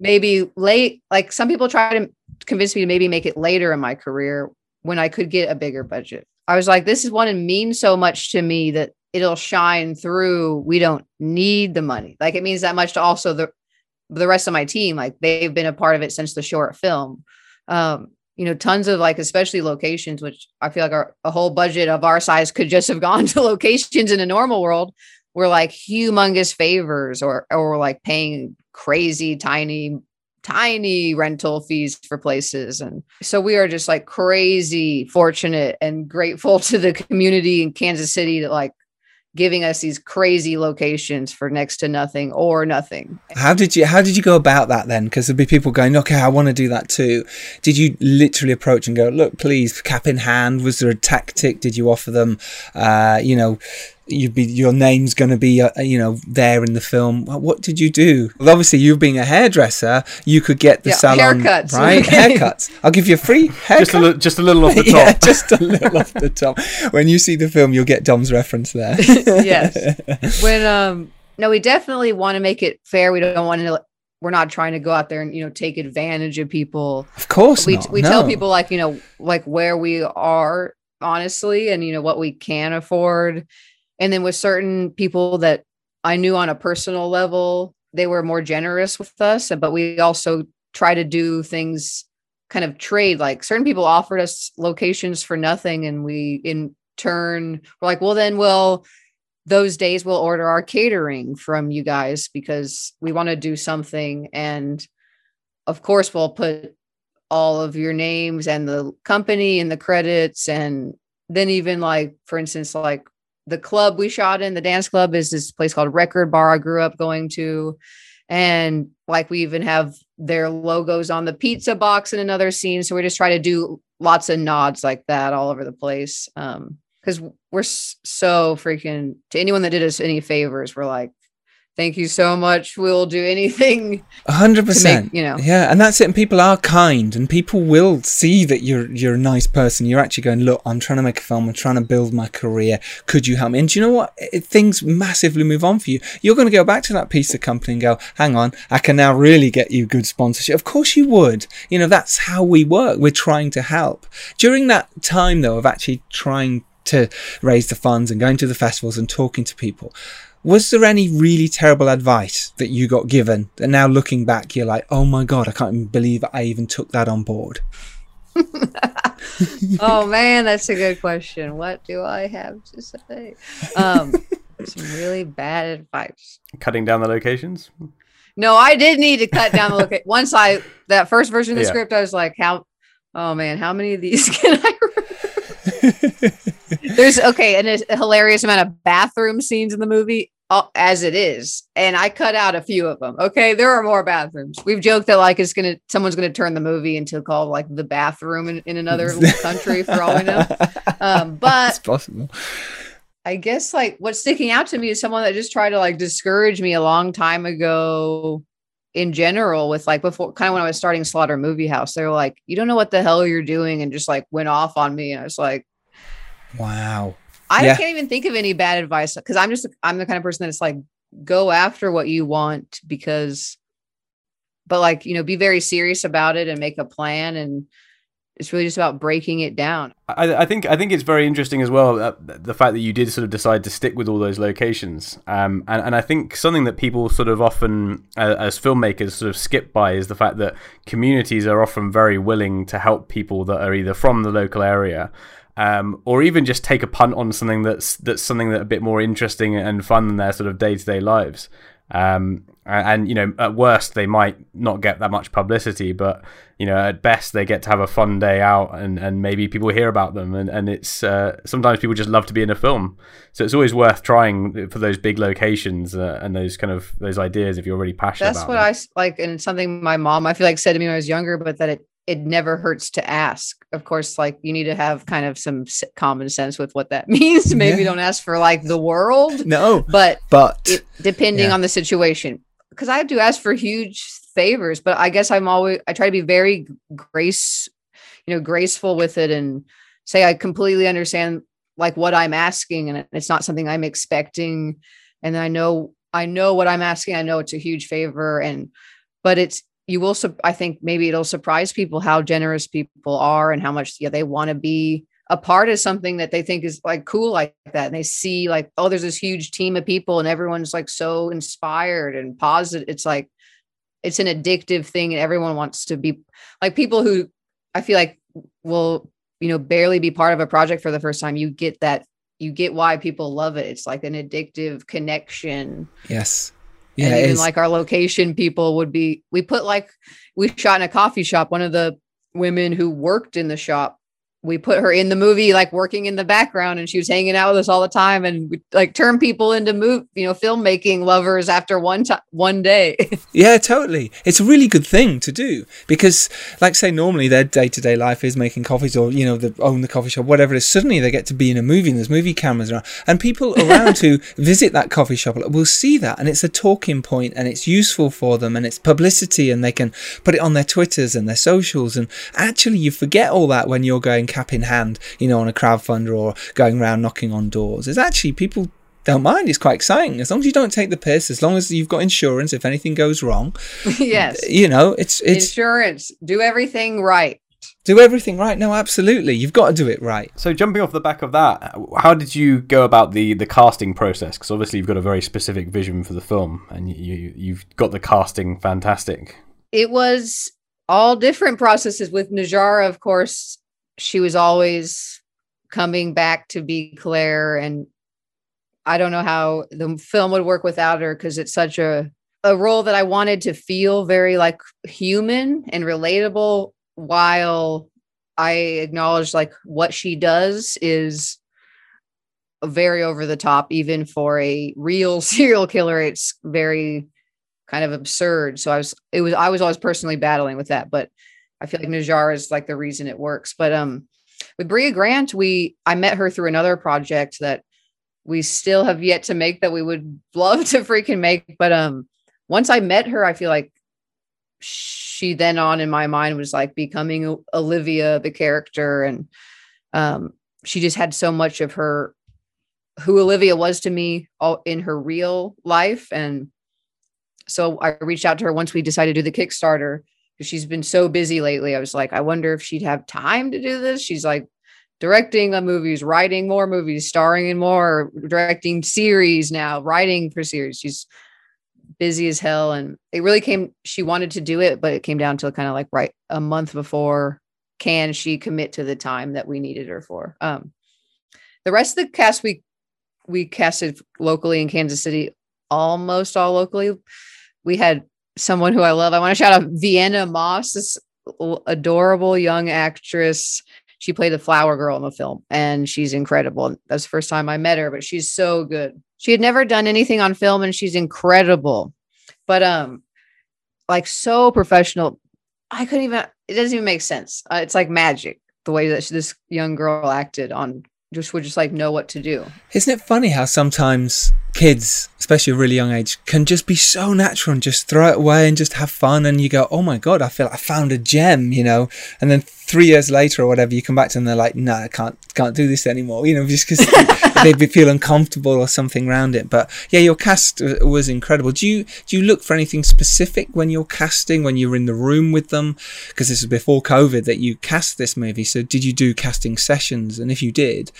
maybe late like some people try to convince me to maybe make it later in my career when i could get a bigger budget i was like this is one and means so much to me that it'll shine through. We don't need the money. Like it means that much to also the the rest of my team. Like they've been a part of it since the short film. Um you know tons of like especially locations which i feel like our a whole budget of our size could just have gone to locations in a normal world were like humongous favors or or like paying crazy tiny tiny rental fees for places and so we are just like crazy fortunate and grateful to the community in Kansas City that like giving us these crazy locations for next to nothing or nothing How did you how did you go about that then? Because there'd be people going, okay, I want to do that too. Did you literally approach and go, look, please, cap in hand? Was there a tactic? Did you offer them, uh, you know, you'd be your name's going to be, uh, you know, there in the film? What, what did you do? Well, obviously, you being a hairdresser, you could get the Yeah, salon haircuts. right haircuts. I'll give you a free haircut. Just a, li- just a little off the top. yeah, just a little off the top. When you see the film, you'll get Dom's reference there. yes when um no we definitely want to make it fair we don't want to we're not trying to go out there and you know take advantage of people Of course, we not, we tell people like you know like where we are honestly and you know what we can afford and then with certain people that i knew on a personal level they were more generous with us but we also try to do things kind of trade like certain people offered us locations for nothing and we in turn were like well then we'll those days we'll order our catering from you guys because we want to do something. And of course we'll put all of your names and the company and the credits. And then even like for instance like the club we shot in the dance club is this place called record bar i grew up going to. And like we even have their logos on the pizza box in another scene so we just try to do lots of nods like that all over the place um because we're so freaking to anyone that did us any favors we're like thank you so much we'll do anything A hundred percent. you know. Yeah, and that's it. And people are kind, and people will see that you're you're a nice person. You're actually going, look, I'm trying to make a film. I'm trying to build my career. Could you help me? And do you know what? It, things massively move on for you. You're going to go back to that piece of company and go, hang on, I can now really get you good sponsorship. Of course you would. You know, that's how we work. We're trying to help. During that time though of actually trying to raise the funds and going to the festivals and talking to people. Was there any really terrible advice that you got given that now looking back, you're like, oh my God, I can't even believe I even took that on board? oh man, that's a good question. What do I have to say? Um, some really bad advice. Cutting down the locations. No, I did need to cut down the location. Once I that first version of the Yeah. script, I was like, how oh man, how many of these can I There's okay, and a hilarious amount of bathroom scenes in the movie, uh, as it is, and I cut out a few of them. Okay, there are more bathrooms. We've joked that like it's gonna someone's gonna turn the movie into called like the bathroom in, in another country for all we know. Um, but it's possible. I guess like what's sticking out to me is someone that just tried to like discourage me a long time ago in general with like before kind of when I was starting Slaughter Movie House. They were like, you don't know what the hell you're doing and just like went off on me. And I was like, Wow. I Yeah. can't even think of any bad advice because I'm just I'm the kind of person that's like go after what you want because but like you know be very serious about it and make a plan and it's really just about breaking it down. I, I think I think it's very interesting as well uh, the fact that you did sort of decide to stick with all those locations, um, and and I think something that people sort of often uh, as filmmakers sort of skip by is the fact that communities are often very willing to help people that are either from the local area. Um, or even just take a punt on something that's that's something that a bit more interesting and fun than their sort of day to day lives. Um, and, and you know, at worst, they might not get that much publicity, but you know, at best, they get to have a fun day out, and, and maybe people hear about them, and and it's uh, sometimes people just love to be in a film, so it's always worth trying for those big locations uh, and those kind of those ideas if you're really passionate. That's about what them. I s- like, and something my mom I feel like said to me when I was younger, but that it it never hurts to ask. Of course, like you need to have kind of some common sense with what that means. Maybe Yeah. don't ask for like the world, No, but but it, depending Yeah. on the situation because i have to ask for huge favors but i guess i'm always i try to be very grace you know graceful with it and say i completely understand like what i'm asking and it's not something i'm expecting. And i know i know what i'm asking i know it's a huge favor and but it's you will i think maybe it'll surprise people how generous people are and how much yeah they want to be a part of something that they think is like cool like that and they see like oh there's this huge team of people and everyone's like so inspired and positive it's like it's an addictive thing and everyone wants to be like people who i feel like will you know barely be part of a project for the first time you get that you get why people love it. It's like an addictive connection. Yes, yeah, and even like our location people would be we put like we shot in a coffee shop one of the women who worked in the shop we put her in the movie like working in the background and she was hanging out with us all the time and we like turn people into move you know filmmaking lovers after one time one day Yeah, totally. It's a really good thing to do because, like, say, normally their day to day life is making coffees or, you know, they own the coffee shop, whatever it is. Suddenly they get to be in a movie and there's movie cameras around. And people around who visit that coffee shop will see that and it's a talking point and it's useful for them and it's publicity and they can put it on their Twitters and their socials. And actually, you forget all that when you're going cap in hand, you know, on a crowdfunder or going around knocking on doors. It's actually people don't mind. It's quite exciting as long as you don't take the piss. As long as you've got insurance, if anything goes wrong, yes you know, it's it's insurance do everything right do everything right. No, absolutely, you've got to do it right. So jumping off the back of that, how did you go about the the casting process? Because obviously you've got a very specific vision for the film, and you, you you've got the casting fantastic. it was all different processes with Najarra, of course, she was always coming back to be Claire. And I don't know how the film would work without her because it's such a, a role that I wanted to feel very like human and relatable while I acknowledge like what she does is very over the top, even for a real serial killer. It's very kind of absurd. So I was, it was, I was always personally battling with that, but I feel like Najarra is like the reason it works. But um, with Brea Grant, we, I met her through another project that we still have yet to make that we would love to freaking make. But um, once I met her, I feel like she then on in my mind was like becoming Olivia, the character. And um, she just had so much of her, who Olivia was to me all in her real life. And so I reached out to her once we decided to do the Kickstarter she's been so busy lately. I was like, I wonder if she'd have time to do this. She's like directing movies, writing more movies, starring in more, directing series now, writing for series. She's busy as hell. And it really came, she wanted to do it, but it came down to kind of like right a month before. Can she commit to the time that we needed her for? Um, the rest of the cast we we casted locally in Kansas City, almost all locally. We had someone who I love. I want to shout out Vienna Moss, this adorable young actress. She played the flower girl in the film and she's incredible. That's the first time I met her, but she's so good. She had never done anything on film and she's incredible. But um like so professional. I couldn't even it doesn't even make sense. Uh, it's like magic the way that this young girl acted on just would just like know what to do. Isn't it funny how sometimes kids, especially a really young age, can just be so natural and just throw it away and just have fun and you go, Oh my god, I feel like I found a gem, you know, and then three years later or whatever, you come back to them they're like, No, I can't can't do this anymore, you know, just because they'd be feel uncomfortable or something around it. But yeah, your cast uh, was incredible. Do you do you look for anything specific when you're casting, when you're in the room with them? Because this is before COVID that you cast this movie. So did you do casting sessions? And if you did,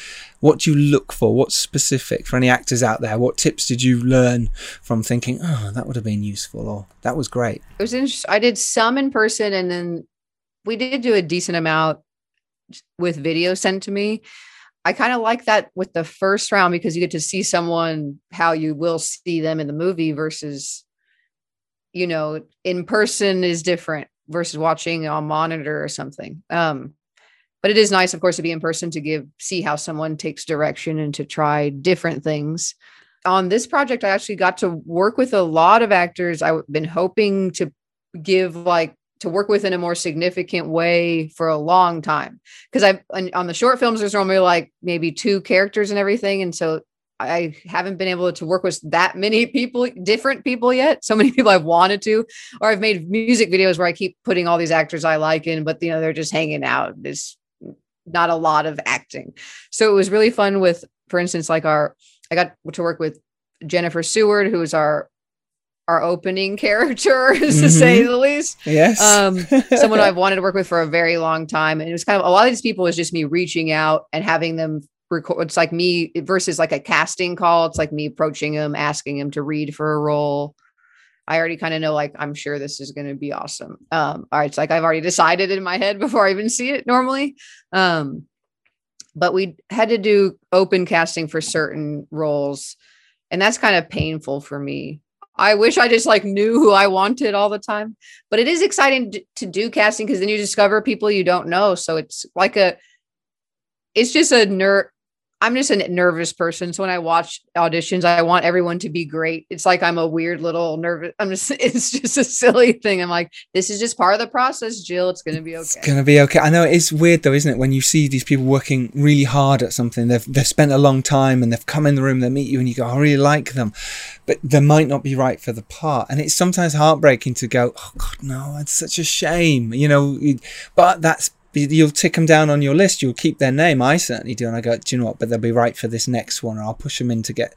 what do you look for? What's specific for any actors out there? What tips did you learn from thinking, oh, that would have been useful or that was great? It was interesting. I did some in person and then we did do a decent amount with video sent to me. I kind of like that with the first round because you get to see someone how you will see them in the movie versus, you know, in person is different versus watching on monitor or something. Um, but it is nice of course to be in person to give see how someone takes direction and to try different things on this project i actually got to work with a lot of actors i've been hoping to give like to work with in a more significant way for a long time because I've on the short films there's normally like maybe two characters and everything and so I haven't been able to work with that many people, different people yet. So many people I've wanted to, or I've made music videos where I keep putting all these actors I like in, but you know they're just hanging out. There's not a lot of acting. So it was really fun with, for instance, like our, I got to work with Jennifer Seward, who is our our opening character, mm-hmm. to say mm-hmm. the least. Yes. Um, someone I've wanted to work with for a very long time. And it was kind of a lot of these people was just me reaching out and having them record. It's like me versus like a casting call. It's like me approaching them, asking them to read for a role. I already kind of know, like, I'm sure this is going to be awesome. Um, all right. It's like I've already decided in my head before I even see it normally. Um, but we had to do open casting for certain roles. And that's kind of painful for me. I wish I just like knew who I wanted all the time, but it is exciting to do casting because then you discover people you don't know. So it's like a, it's just a nerd I'm just a nervous person. So when I watch auditions, I want everyone to be great. It's like I'm a weird little nervous. I'm just, it's just a silly thing. I'm like, this is just part of the process, Jill. It's going to be okay. It's going to be okay. I know it's weird though, isn't it? When you see these people working really hard at something, they've, they've spent a long time and they've come in the room, they meet you and you go, I really like them, but they might not be right for the part. And it's sometimes heartbreaking to go, oh God, no, it's such a shame, you know, but that's you'll tick them down on your list. You'll keep their name. I certainly do. And I go, do you know what? But they'll be right for this next one, or I'll push them in to get.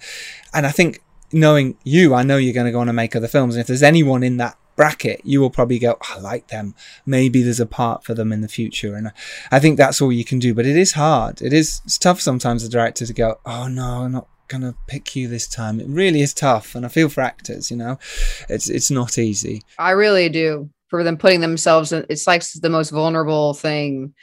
And I think knowing you, I know you're going to go on and make other films. And if there's anyone in that bracket, you will probably go, I like them. Maybe there's a part for them in the future. And I think that's all you can do. But it is hard. It is tough sometimes, the director, to go, oh no, I'm not gonna pick you this time. It really is tough, and I feel for actors. You know, it's it's not easy. I really do for them putting themselves in, it's like the most vulnerable thing.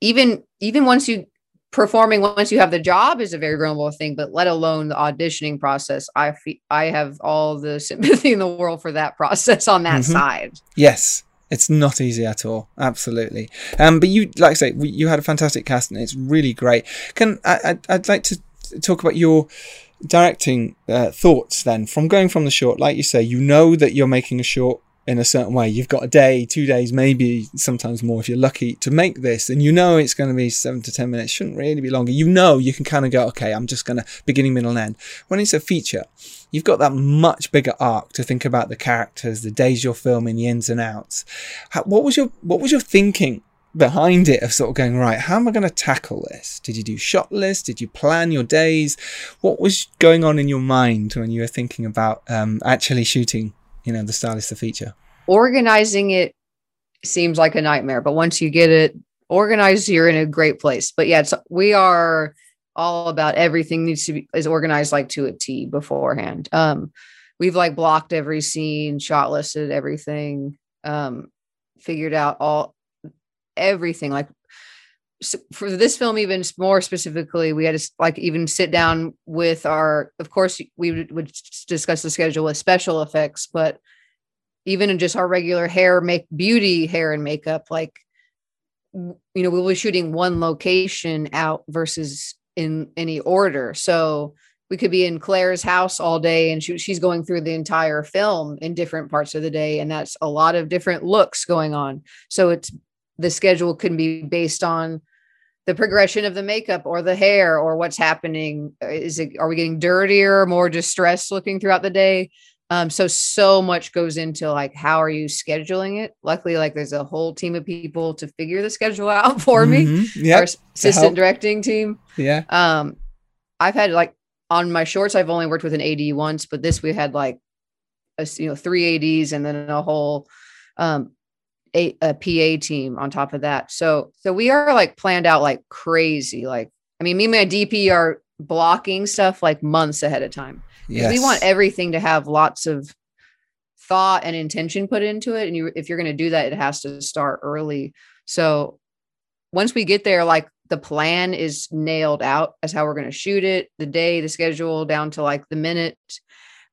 Even even once you performing once you have the job is a very vulnerable thing but let alone the auditioning process. I feel i have all the sympathy in the world for that process on that mm-hmm. side. Yes. It's not easy at all. Absolutely. Um but you like i say you had a fantastic cast and it's really great. Can i i'd, I'd like to talk about your directing uh, thoughts then from going from the short. Like you say you know that you're making a short in a certain way. You've got a day, two days, maybe sometimes more if you're lucky to make this, and you know it's going to be seven to 10 minutes, shouldn't really be longer. You know, you can kind of go, okay, I'm just going to beginning, middle, and end. When it's a feature, you've got that much bigger arc to think about the characters, the days you're filming, the ins and outs. How, what was your, what was your thinking behind it of sort of going right how am i going to tackle this did you do shot list did you plan your days what was going on in your mind when you were thinking about um, actually shooting you know the Stylist the feature organizing it seems like a nightmare but once you get it organized you're in a great place. But yeah it's we are all about everything needs to be is organized like to a t beforehand. Um we've like blocked every scene shot listed everything um figured out all everything like for this film even more specifically we had to like even sit down with our of course we would, discuss the schedule with special effects but even in just our regular hair, make beauty, hair and makeup, like you know, we'll be shooting one location out versus in any order. So we could be in Claire's house all day and she, she's going through the entire film in different parts of the day. And that's a lot of different looks going on. So it's the schedule can be based on the progression of the makeup or the hair or what's happening. Is it, are we getting dirtier, more distressed looking throughout the day? Um, so so much goes into like how are you scheduling it? Luckily, like there's a whole team of people to figure the schedule out for me. Mhm, yep, Our assistant directing team. Yeah. Um, I've had like on my shorts, I've only worked with an AD once, but this we had like a you know three ADs and then a whole um a, a PA team on top of that. So so we are like planned out like crazy. Like I mean, me and my DP are blocking stuff like months ahead of time. Yes. We want everything to have lots of thought and intention put into it. And you, if you're going to do that, it has to start early. So once we get there, like the plan is nailed out as how we're going to shoot it, the day, the schedule, down to like the minute.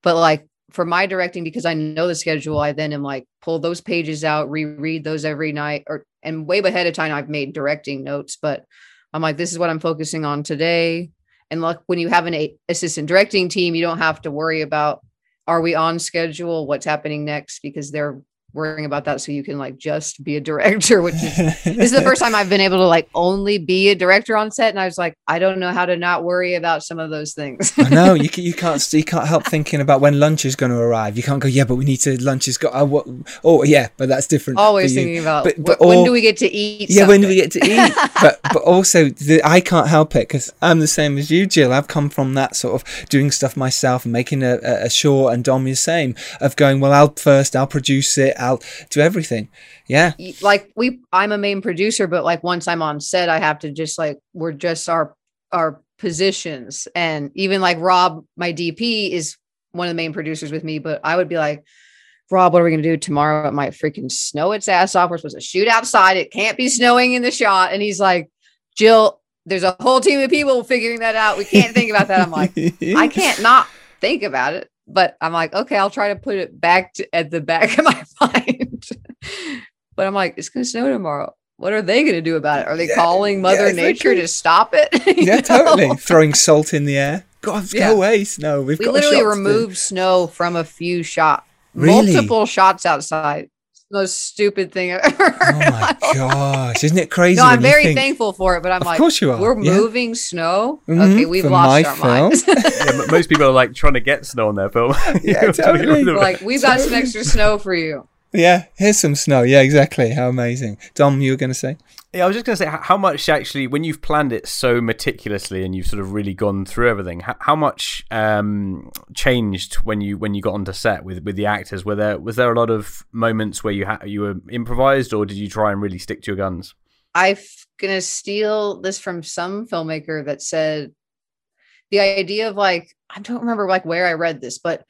But like for my directing, because I know the schedule, I then am like pull those pages out, reread those every night, or and way ahead of time I've made directing notes. But I'm like, this is what I'm focusing on today. And like when you have an a- assistant directing team, you don't have to worry about are we on schedule, what's happening next, because they're worrying about that so you can like just be a director, which is this is the first time I've been able to like only be a director on set. And I was like, I don't know how to not worry about some of those things. I know you can, you can't you can't help thinking about when lunch is going to arrive. You can't go, yeah, but we need to lunch has got. Oh, uh, what, oh yeah, but that's different. Always thinking about But- but when do we get to eat? Yeah, when do we get to eat? but but also the, I can't help it because I'm the same as you, Jill. I've come from that sort of doing stuff myself and making a, a, a short, and Dom is the same of going. Well, I'll first, I'll produce it, I'll do everything. Yeah, like we I'm a main producer, but like once I'm on set, I have to just like we're just our our positions. And even like Rob, my DP, is one of the main producers with me, but I would be like, Rob, what are we gonna do tomorrow? It might freaking snow its ass off. We're supposed to shoot outside. It can't be snowing in the shot. And he's like, Jill, there's a whole team of people figuring that out. We can't think about that. I'm like, I can't not think about it. But I'm like, okay, I'll try to put it back to, at the back of my mind. but I'm like, it's gonna snow tomorrow. What are they gonna do about it? Are they Yeah, calling Mother yeah, Nature to stop it? Yeah, know? totally. Throwing salt in the air. God, Yeah. go away, snow. We've We got literally removed snow from a few shots, Really? multiple shots outside. It's the most stupid thing I've ever heard. Oh my gosh, isn't it crazy? No, I'm very think- thankful for it, but I'm Of like, course you are, We're yeah. moving snow. Mhm, Okay, we've for lost my our film. minds. yeah, m- most people are like trying to get snow on their film. Yeah, totally. like, we've got some extra snow for you. Yeah, here's some snow. Yeah, exactly. How amazing. Dom, you were going to say? Yeah, I was just going to say how much actually, when you've planned it so meticulously and you've sort of really gone through everything, how, how much um, changed when you when you got onto set with, with the actors? Were there was there a lot of moments where you ha- you were improvised, or did you try and really stick to your guns? I'm gonna steal this from some filmmaker that said the idea of like I don't remember like where I read this, but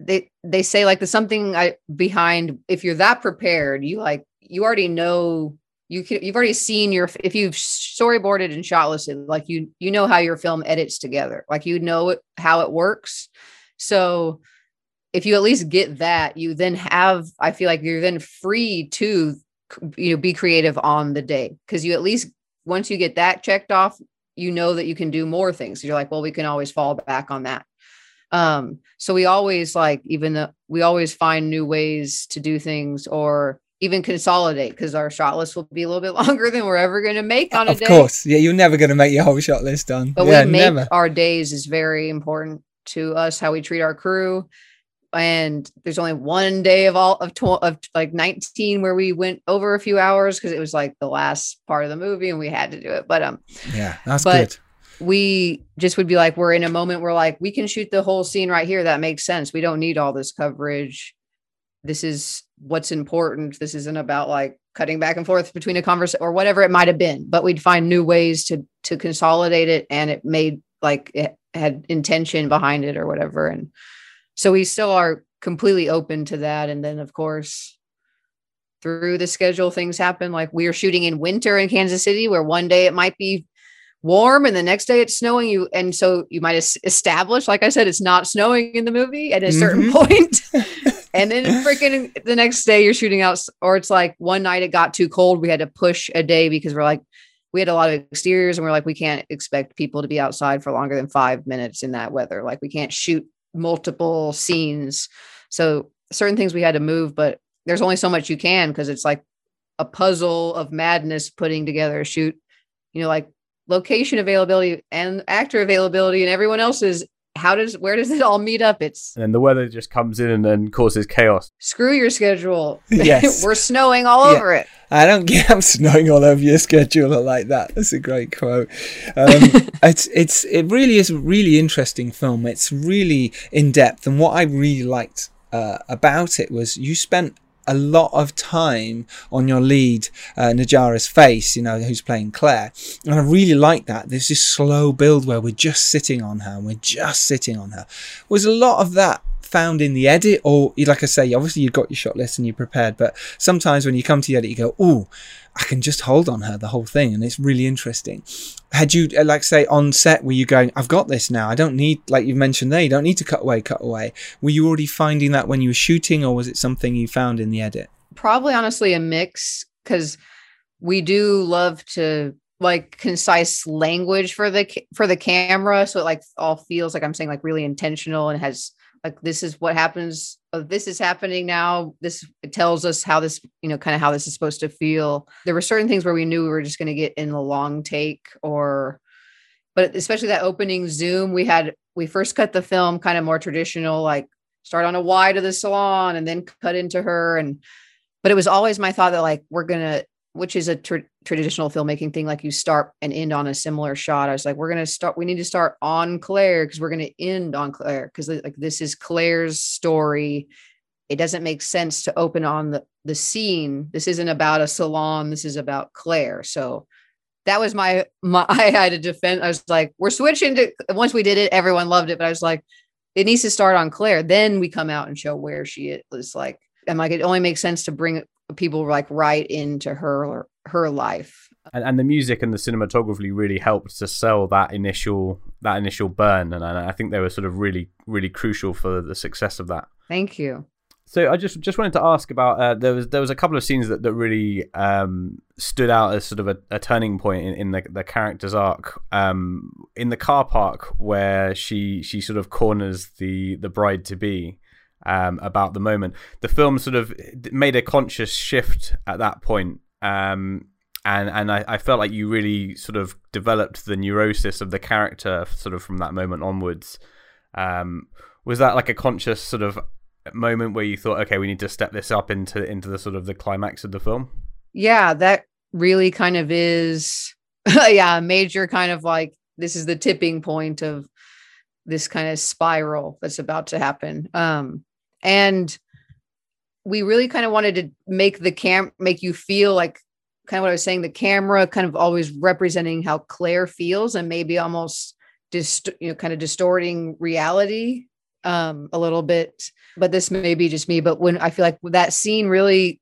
they they say like the something I behind if you're that prepared, you like you already know you can you've already seen your if you've storyboarded and shot listed like you you know how your film edits together. Like you know it, how it works. So if you at least get that you then have i feel like you're then free to you know be creative on the day. Because you at least once you get that checked off you know that you can do more things. You're like well we can always fall back on that um so we always like even though we always find new ways to do things or even consolidate because our shot list will be a little bit longer than we're ever going to make on a Of day Of course. Yeah, you're never going to make your whole shot list done. but yeah, we make never. our days is very important to us how we treat our crew and there's only one day of all of, tw- of like 19 where we went over a few hours because it was like the last part of the movie and we had to do it but um Yeah, that's good. We just would be like we're in a moment where like we can shoot the whole scene right here. That makes sense. We don't need all this coverage. This is what's important. This isn't about like cutting back and forth between a conversation or whatever it might have been but we'd find new ways to to consolidate it and it made like it had intention behind it or whatever. And so we still are completely open to that. And then of course through the schedule things happen. Like we are shooting in winter in Kansas City where one day it might be warm and the next day it's snowing you and so you might establish like i said it's not snowing in the movie at a certain Mhm. point and then freaking the next day you're shooting out, or it's like one night it got too cold. We had to push a day because we're like, we had a lot of exteriors and we're like, we can't expect people to be outside for longer than five minutes in that weather. Like, we can't shoot multiple scenes. So, certain things we had to move, but there's only so much you can because it's like a puzzle of madness putting together a shoot, you know, like location availability and actor availability and everyone else's how does where does it all meet up? It's and the weather just comes in and then causes chaos. Screw your schedule. Yes. We're snowing all Yeah. over it. I don't get I'm snowing all over your schedule like that. That's a great quote. Um, it's it's it really is a really interesting film. It's really in depth, and what I really liked uh, about it was you spent a lot of time on your lead, uh, Najarra's face, you know, who's playing Claire. And I really like that. There's this slow build where we're just sitting on her and we're just sitting on her. Was a lot of that found in the edit or like I say, obviously you've got your shot list and you're prepared, but sometimes when you come to the edit, you go, oh, I can just hold on her the whole thing. And it's really interesting. Had you, uh, like say on set, were you going, I've got this now. I don't need, like you mentioned there, you don't need to cut away, cut away. Were you already finding that when you were shooting or was it something you found in the edit? Probably honestly a mix because we do love to like concise language for the for the camera so it like all feels like i'm saying like really intentional and has like this is what happens oh, this is happening now. This tells us how this you know kind of how this is supposed to feel. There were certain things where we knew we were just going to get in the long take or but especially that opening zoom we had we first cut the film kind of more traditional like start on a wide of the salon and then cut into her and but it was always my thought that like we're gonna which is a tr- traditional filmmaking thing like you start and end on a similar shot. I was like we're gonna start we need to start on claire because we're gonna end on claire because like this is claire's story. It doesn't make sense to open on the the scene. This isn't about a salon this is about claire. So that was my my i had to defend i was like we're switching to once we did it everyone loved it but i was like it needs to start on claire. Then we come out and show where she is like am like it only makes sense to bring people like right into her her life And, and the music and the cinematography really helped to sell that initial that initial burn, and, and I think they were sort of really really crucial for the success of that. thank you So I just just wanted to ask about uh, there was there was a couple of scenes that that really um, stood out as sort of a, a turning point in, in the the character's arc. Um, in the car park where she she sort of corners the the bride to be um, about the moment. The film sort of made a conscious shift at that point. Um, and and I, I felt like you really sort of developed the neurosis of the character sort of from that moment onwards. Um, was that like a conscious sort of moment where you thought, okay, we need to step this up into into the sort of the climax of the film? yeah that really kind of is yeah a major kind of like this is the tipping point of this kind of spiral that's about to happen um and we really kind of wanted to make the cam make you feel like kind of what i was saying the camera kind of always representing how claire feels and maybe almost dist- you know kind of distorting reality um a little bit but this may be just me but when i feel like that scene really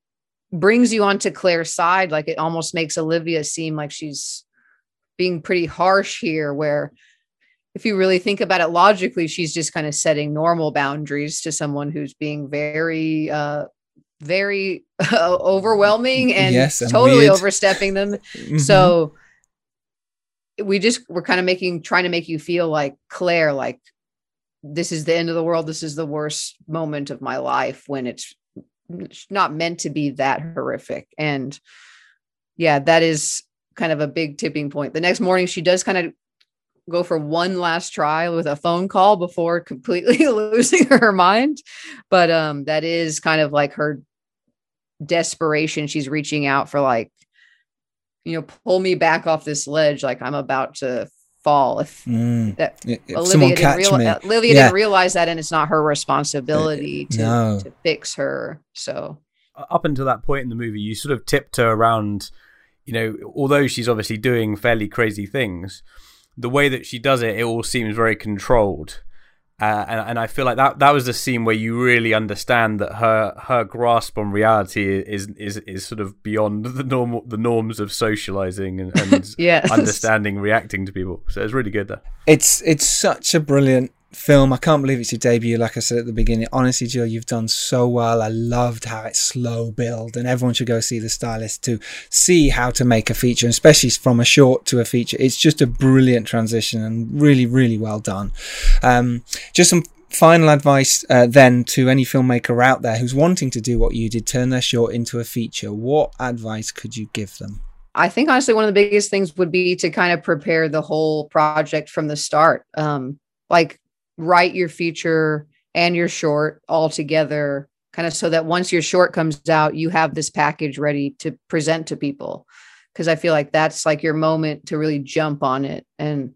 brings you onto Claire's side. Like it almost makes Olivia seem like she's being pretty harsh here, where if you really think about it logically, she's just kind of setting normal boundaries to someone who's being very, uh, very overwhelming and Yes, and totally weird. overstepping them. Mhm. So we just we're kind of making trying to make you feel like Claire, like this is the end of the world. This is the worst moment of my life when it's not meant to be that horrific. And yeah, that is kind of a big tipping point. The next morning, she does kind of go for one last try with a phone call before completely losing her mind. But um, that is kind of like her desperation. She's reaching out for like, you know, pull me back off this ledge, like I'm about to fall. If Mm. that If Olivia, someone didn't, catch real- me. uh, Olivia Yeah. didn't realize that, and it's not her responsibility to, no. to fix her. So up until that point in the movie, you sort of tipped her around. You know, although she's obviously doing fairly crazy things, the way that she does it, it all seems very controlled. Uh, and, and I feel like that that was the scene where you really understand that her her grasp on reality is is is sort of beyond the normal the norms of socializing and, and Yes. understanding reacting to people. So it's really good there. it's it's such a brilliant film. I can't believe it's your debut. Like I said at the beginning, honestly, Jill, you've done so well. I loved how it's slow build, and everyone should go see the stylist to see how to make a feature, especially from a short to a feature. It's just a brilliant transition and really, really well done. Um, just some final advice uh, then to any filmmaker out there who's wanting to do what you did, turn their short into a feature. What advice could you give them? I think honestly, one of the biggest things would be to kind of prepare the whole project from the start. Um, like write your feature and your short all together, kind of so that once your short comes out, you have this package ready to present to people. Cause I feel like that's like your moment to really jump on it. And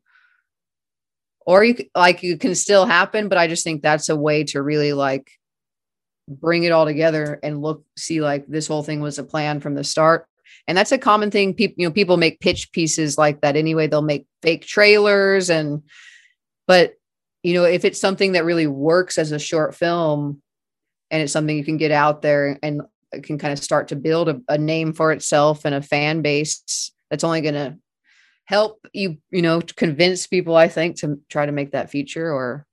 or you like you can still happen, but I just think that's a way to really like bring it all together and look see like this whole thing was a plan from the start and that's a common thing people you know people make pitch pieces like that anyway they'll make fake trailers and but you know if it's something that really works as a short film and it's something you can get out there and can kind of start to build a, a name for itself and a fan base that's only going to help you you know convince people i think to try to make that feature or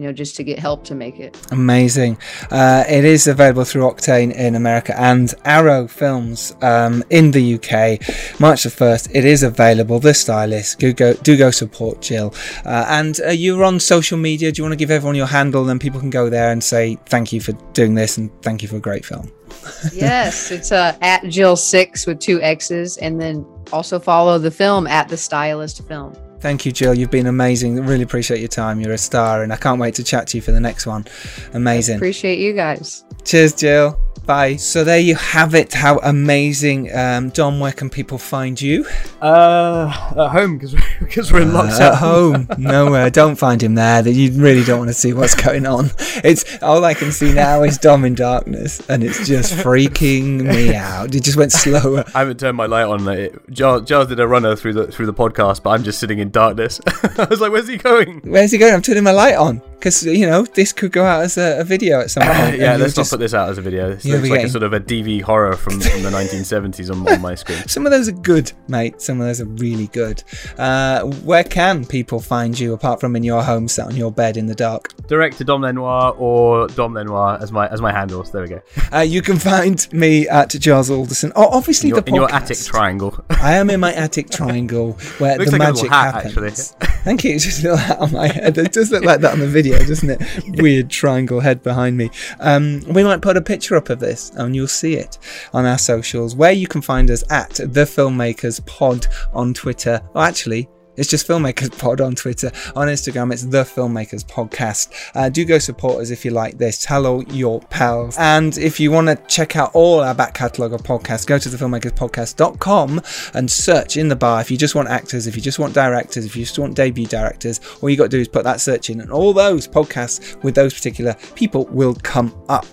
you know, just to get help to make it. Amazing. Uh, it is available through Octane in America and Arrow Films um, in the UK. March the 1st, it is available. The Stylist. Do go, do go support Jill. Uh, and uh, you're on social media. Do you want to give everyone your handle? Then people can go there and say thank you for doing this and thank you for a great film. yes, it's uh, at Jill6 with two X's. And then also follow the film at The Stylist Film. Thank you, Jill. You've been amazing. Really appreciate your time. You're a star, and I can't wait to chat to you for the next one. Amazing. I appreciate you guys. Cheers, Jill. Bye. So there you have it. How amazing, um, Dom. Where can people find you? Uh, at home because because we're in uh, lockdown. At home, nowhere. Don't find him there. That you really don't want to see what's going on. It's all I can see now is Dom in darkness, and it's just freaking me out. It just went slower. I haven't turned my light on. It, Giles, Giles did a runner through the through the podcast, but I'm just sitting in darkness. I was like, "Where's he going? Where's he going?" I'm turning my light on because you know this could go out as a, a video at some point. yeah, let's just... not put this out as a video. It looks like a sort of a DV horror from, from the 1970s on, on, my screen. Some of those are good, mate. Some of those are really good. Uh, where can people find you apart from in your home, sat on your bed in the dark? Direct to Dom Lenoir or Dom Lenoir as my as my handles. There we go. Uh, you can find me at Giles Alderson. Oh, obviously in your, the in your attic triangle. I am in my attic triangle where the like magic hat, happens. Thank you. It's just a little hat on my head. It does look like that on the video, doesn't it? weird triangle head behind me. Um, we might put a picture up of this and you'll see it on our socials where you can find us at the filmmakers pod on Twitter. Oh, actually, it's just Filmmakers Pod on Twitter. On Instagram, it's The Filmmakers Podcast. Uh, do go support us if you like this. Tell all your pals. And if you want to check out all our back catalogue of podcasts, go to thefilmmakerspodcast.com and search in the bar. If you just want actors, if you just want directors, if you just want debut directors, all you got to do is put that search in, and all those podcasts with those particular people will come up.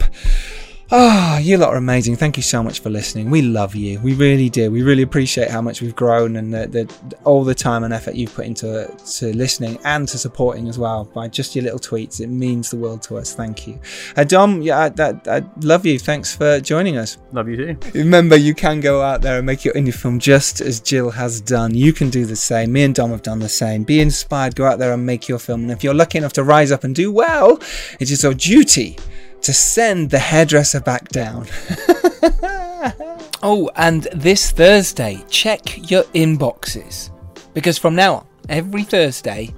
Ah, oh, you lot are amazing. Thank you so much for listening. We love you. We really do. We really appreciate how much we've grown and the, the, all the time and effort you've put into to listening and to supporting as well by just your little tweets. It means the world to us. Thank you. Uh, Dom, yeah, I, I, I, love you. Thanks for joining us. Love you too. Remember, you can go out there and make your indie film just as Jill has done. You can do the same. Me and Dom have done the same. Be inspired. Go out there and make your film. And if you're lucky enough to rise up and do well, it is our duty to send the hairdresser back down. oh, and this Thursday, check your inboxes. Because from now on, every Thursday,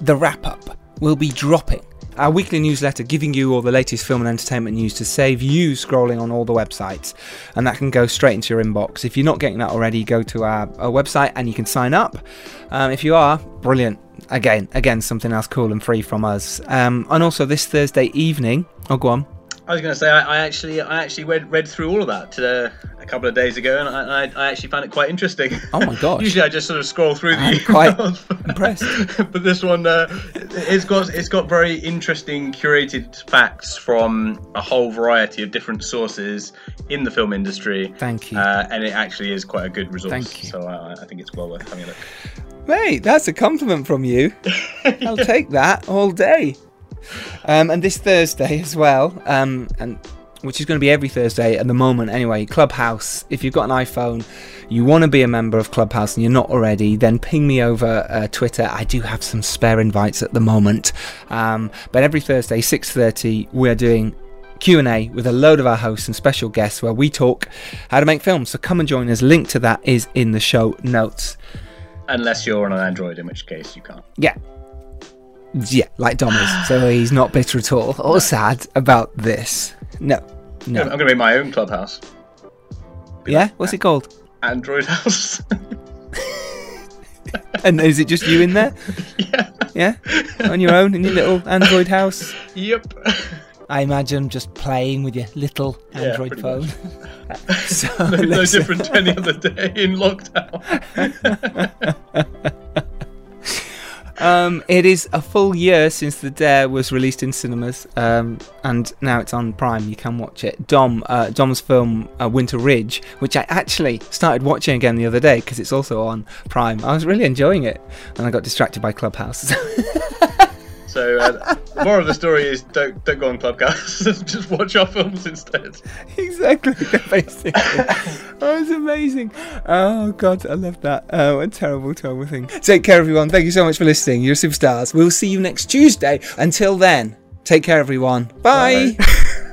the wrap up will be dropping. Our weekly newsletter giving you all the latest film and entertainment news to save you scrolling on all the websites. And that can go straight into your inbox. If you're not getting that already, go to our, our website and you can sign up. Um, if you are, brilliant again, again, something else cool and free from us. Um, and also this Thursday evening. Oh, go on. I was going to say I, I, actually I actually read read through all of that uh, a couple of days ago, and I, I, I, actually found it quite interesting. Oh my gosh! Usually I just sort of scroll through I'm the quite impressed. but this one, uh, it's got it's got very interesting curated facts from a whole variety of different sources in the film industry. Thank you. Uh, and it actually is quite a good resource. Thank you. So I, I think it's well worth having a look. Mate, that's a compliment from you. I'll take that all day. Um, and this Thursday as well, um, and which is going to be every Thursday at the moment anyway. Clubhouse. If you've got an iPhone, you want to be a member of Clubhouse and you're not already, then ping me over uh, Twitter. I do have some spare invites at the moment. Um, but every Thursday, 6:30, we're doing Q&A with a load of our hosts and special guests where we talk how to make films. So come and join us. Link to that is in the show notes. Unless you're on an Android, in which case you can't. Yeah. Yeah, like Dom is. So he's not bitter at all or sad about this. No. No. I'm going to make my own clubhouse. Yeah? What's it called? Android house. And is it just you in there? yeah. Yeah? On your own in your little Android house? Yep. I imagine just playing with your little Yeah, Android pretty phone. so, no, no different to any other day in lockdown. Um, it is a full year since The Dare was released in cinemas, um, and now it's on Prime. You can watch it. Dom, uh, Dom's film uh, Winter Ridge, which I actually started watching again the other day because it's also on Prime. I was really enjoying it, and I got distracted by Clubhouse. So uh, the moral of the story is don't don't go on Clubhouse. Just watch our films instead. exactly, basically. that was amazing. Oh god, I love that. Oh, what a terrible, terrible thing. Take care, everyone. Thank you so much for listening. You're superstars. We'll see you next Tuesday. Until then, take care, everyone. Bye. Bye.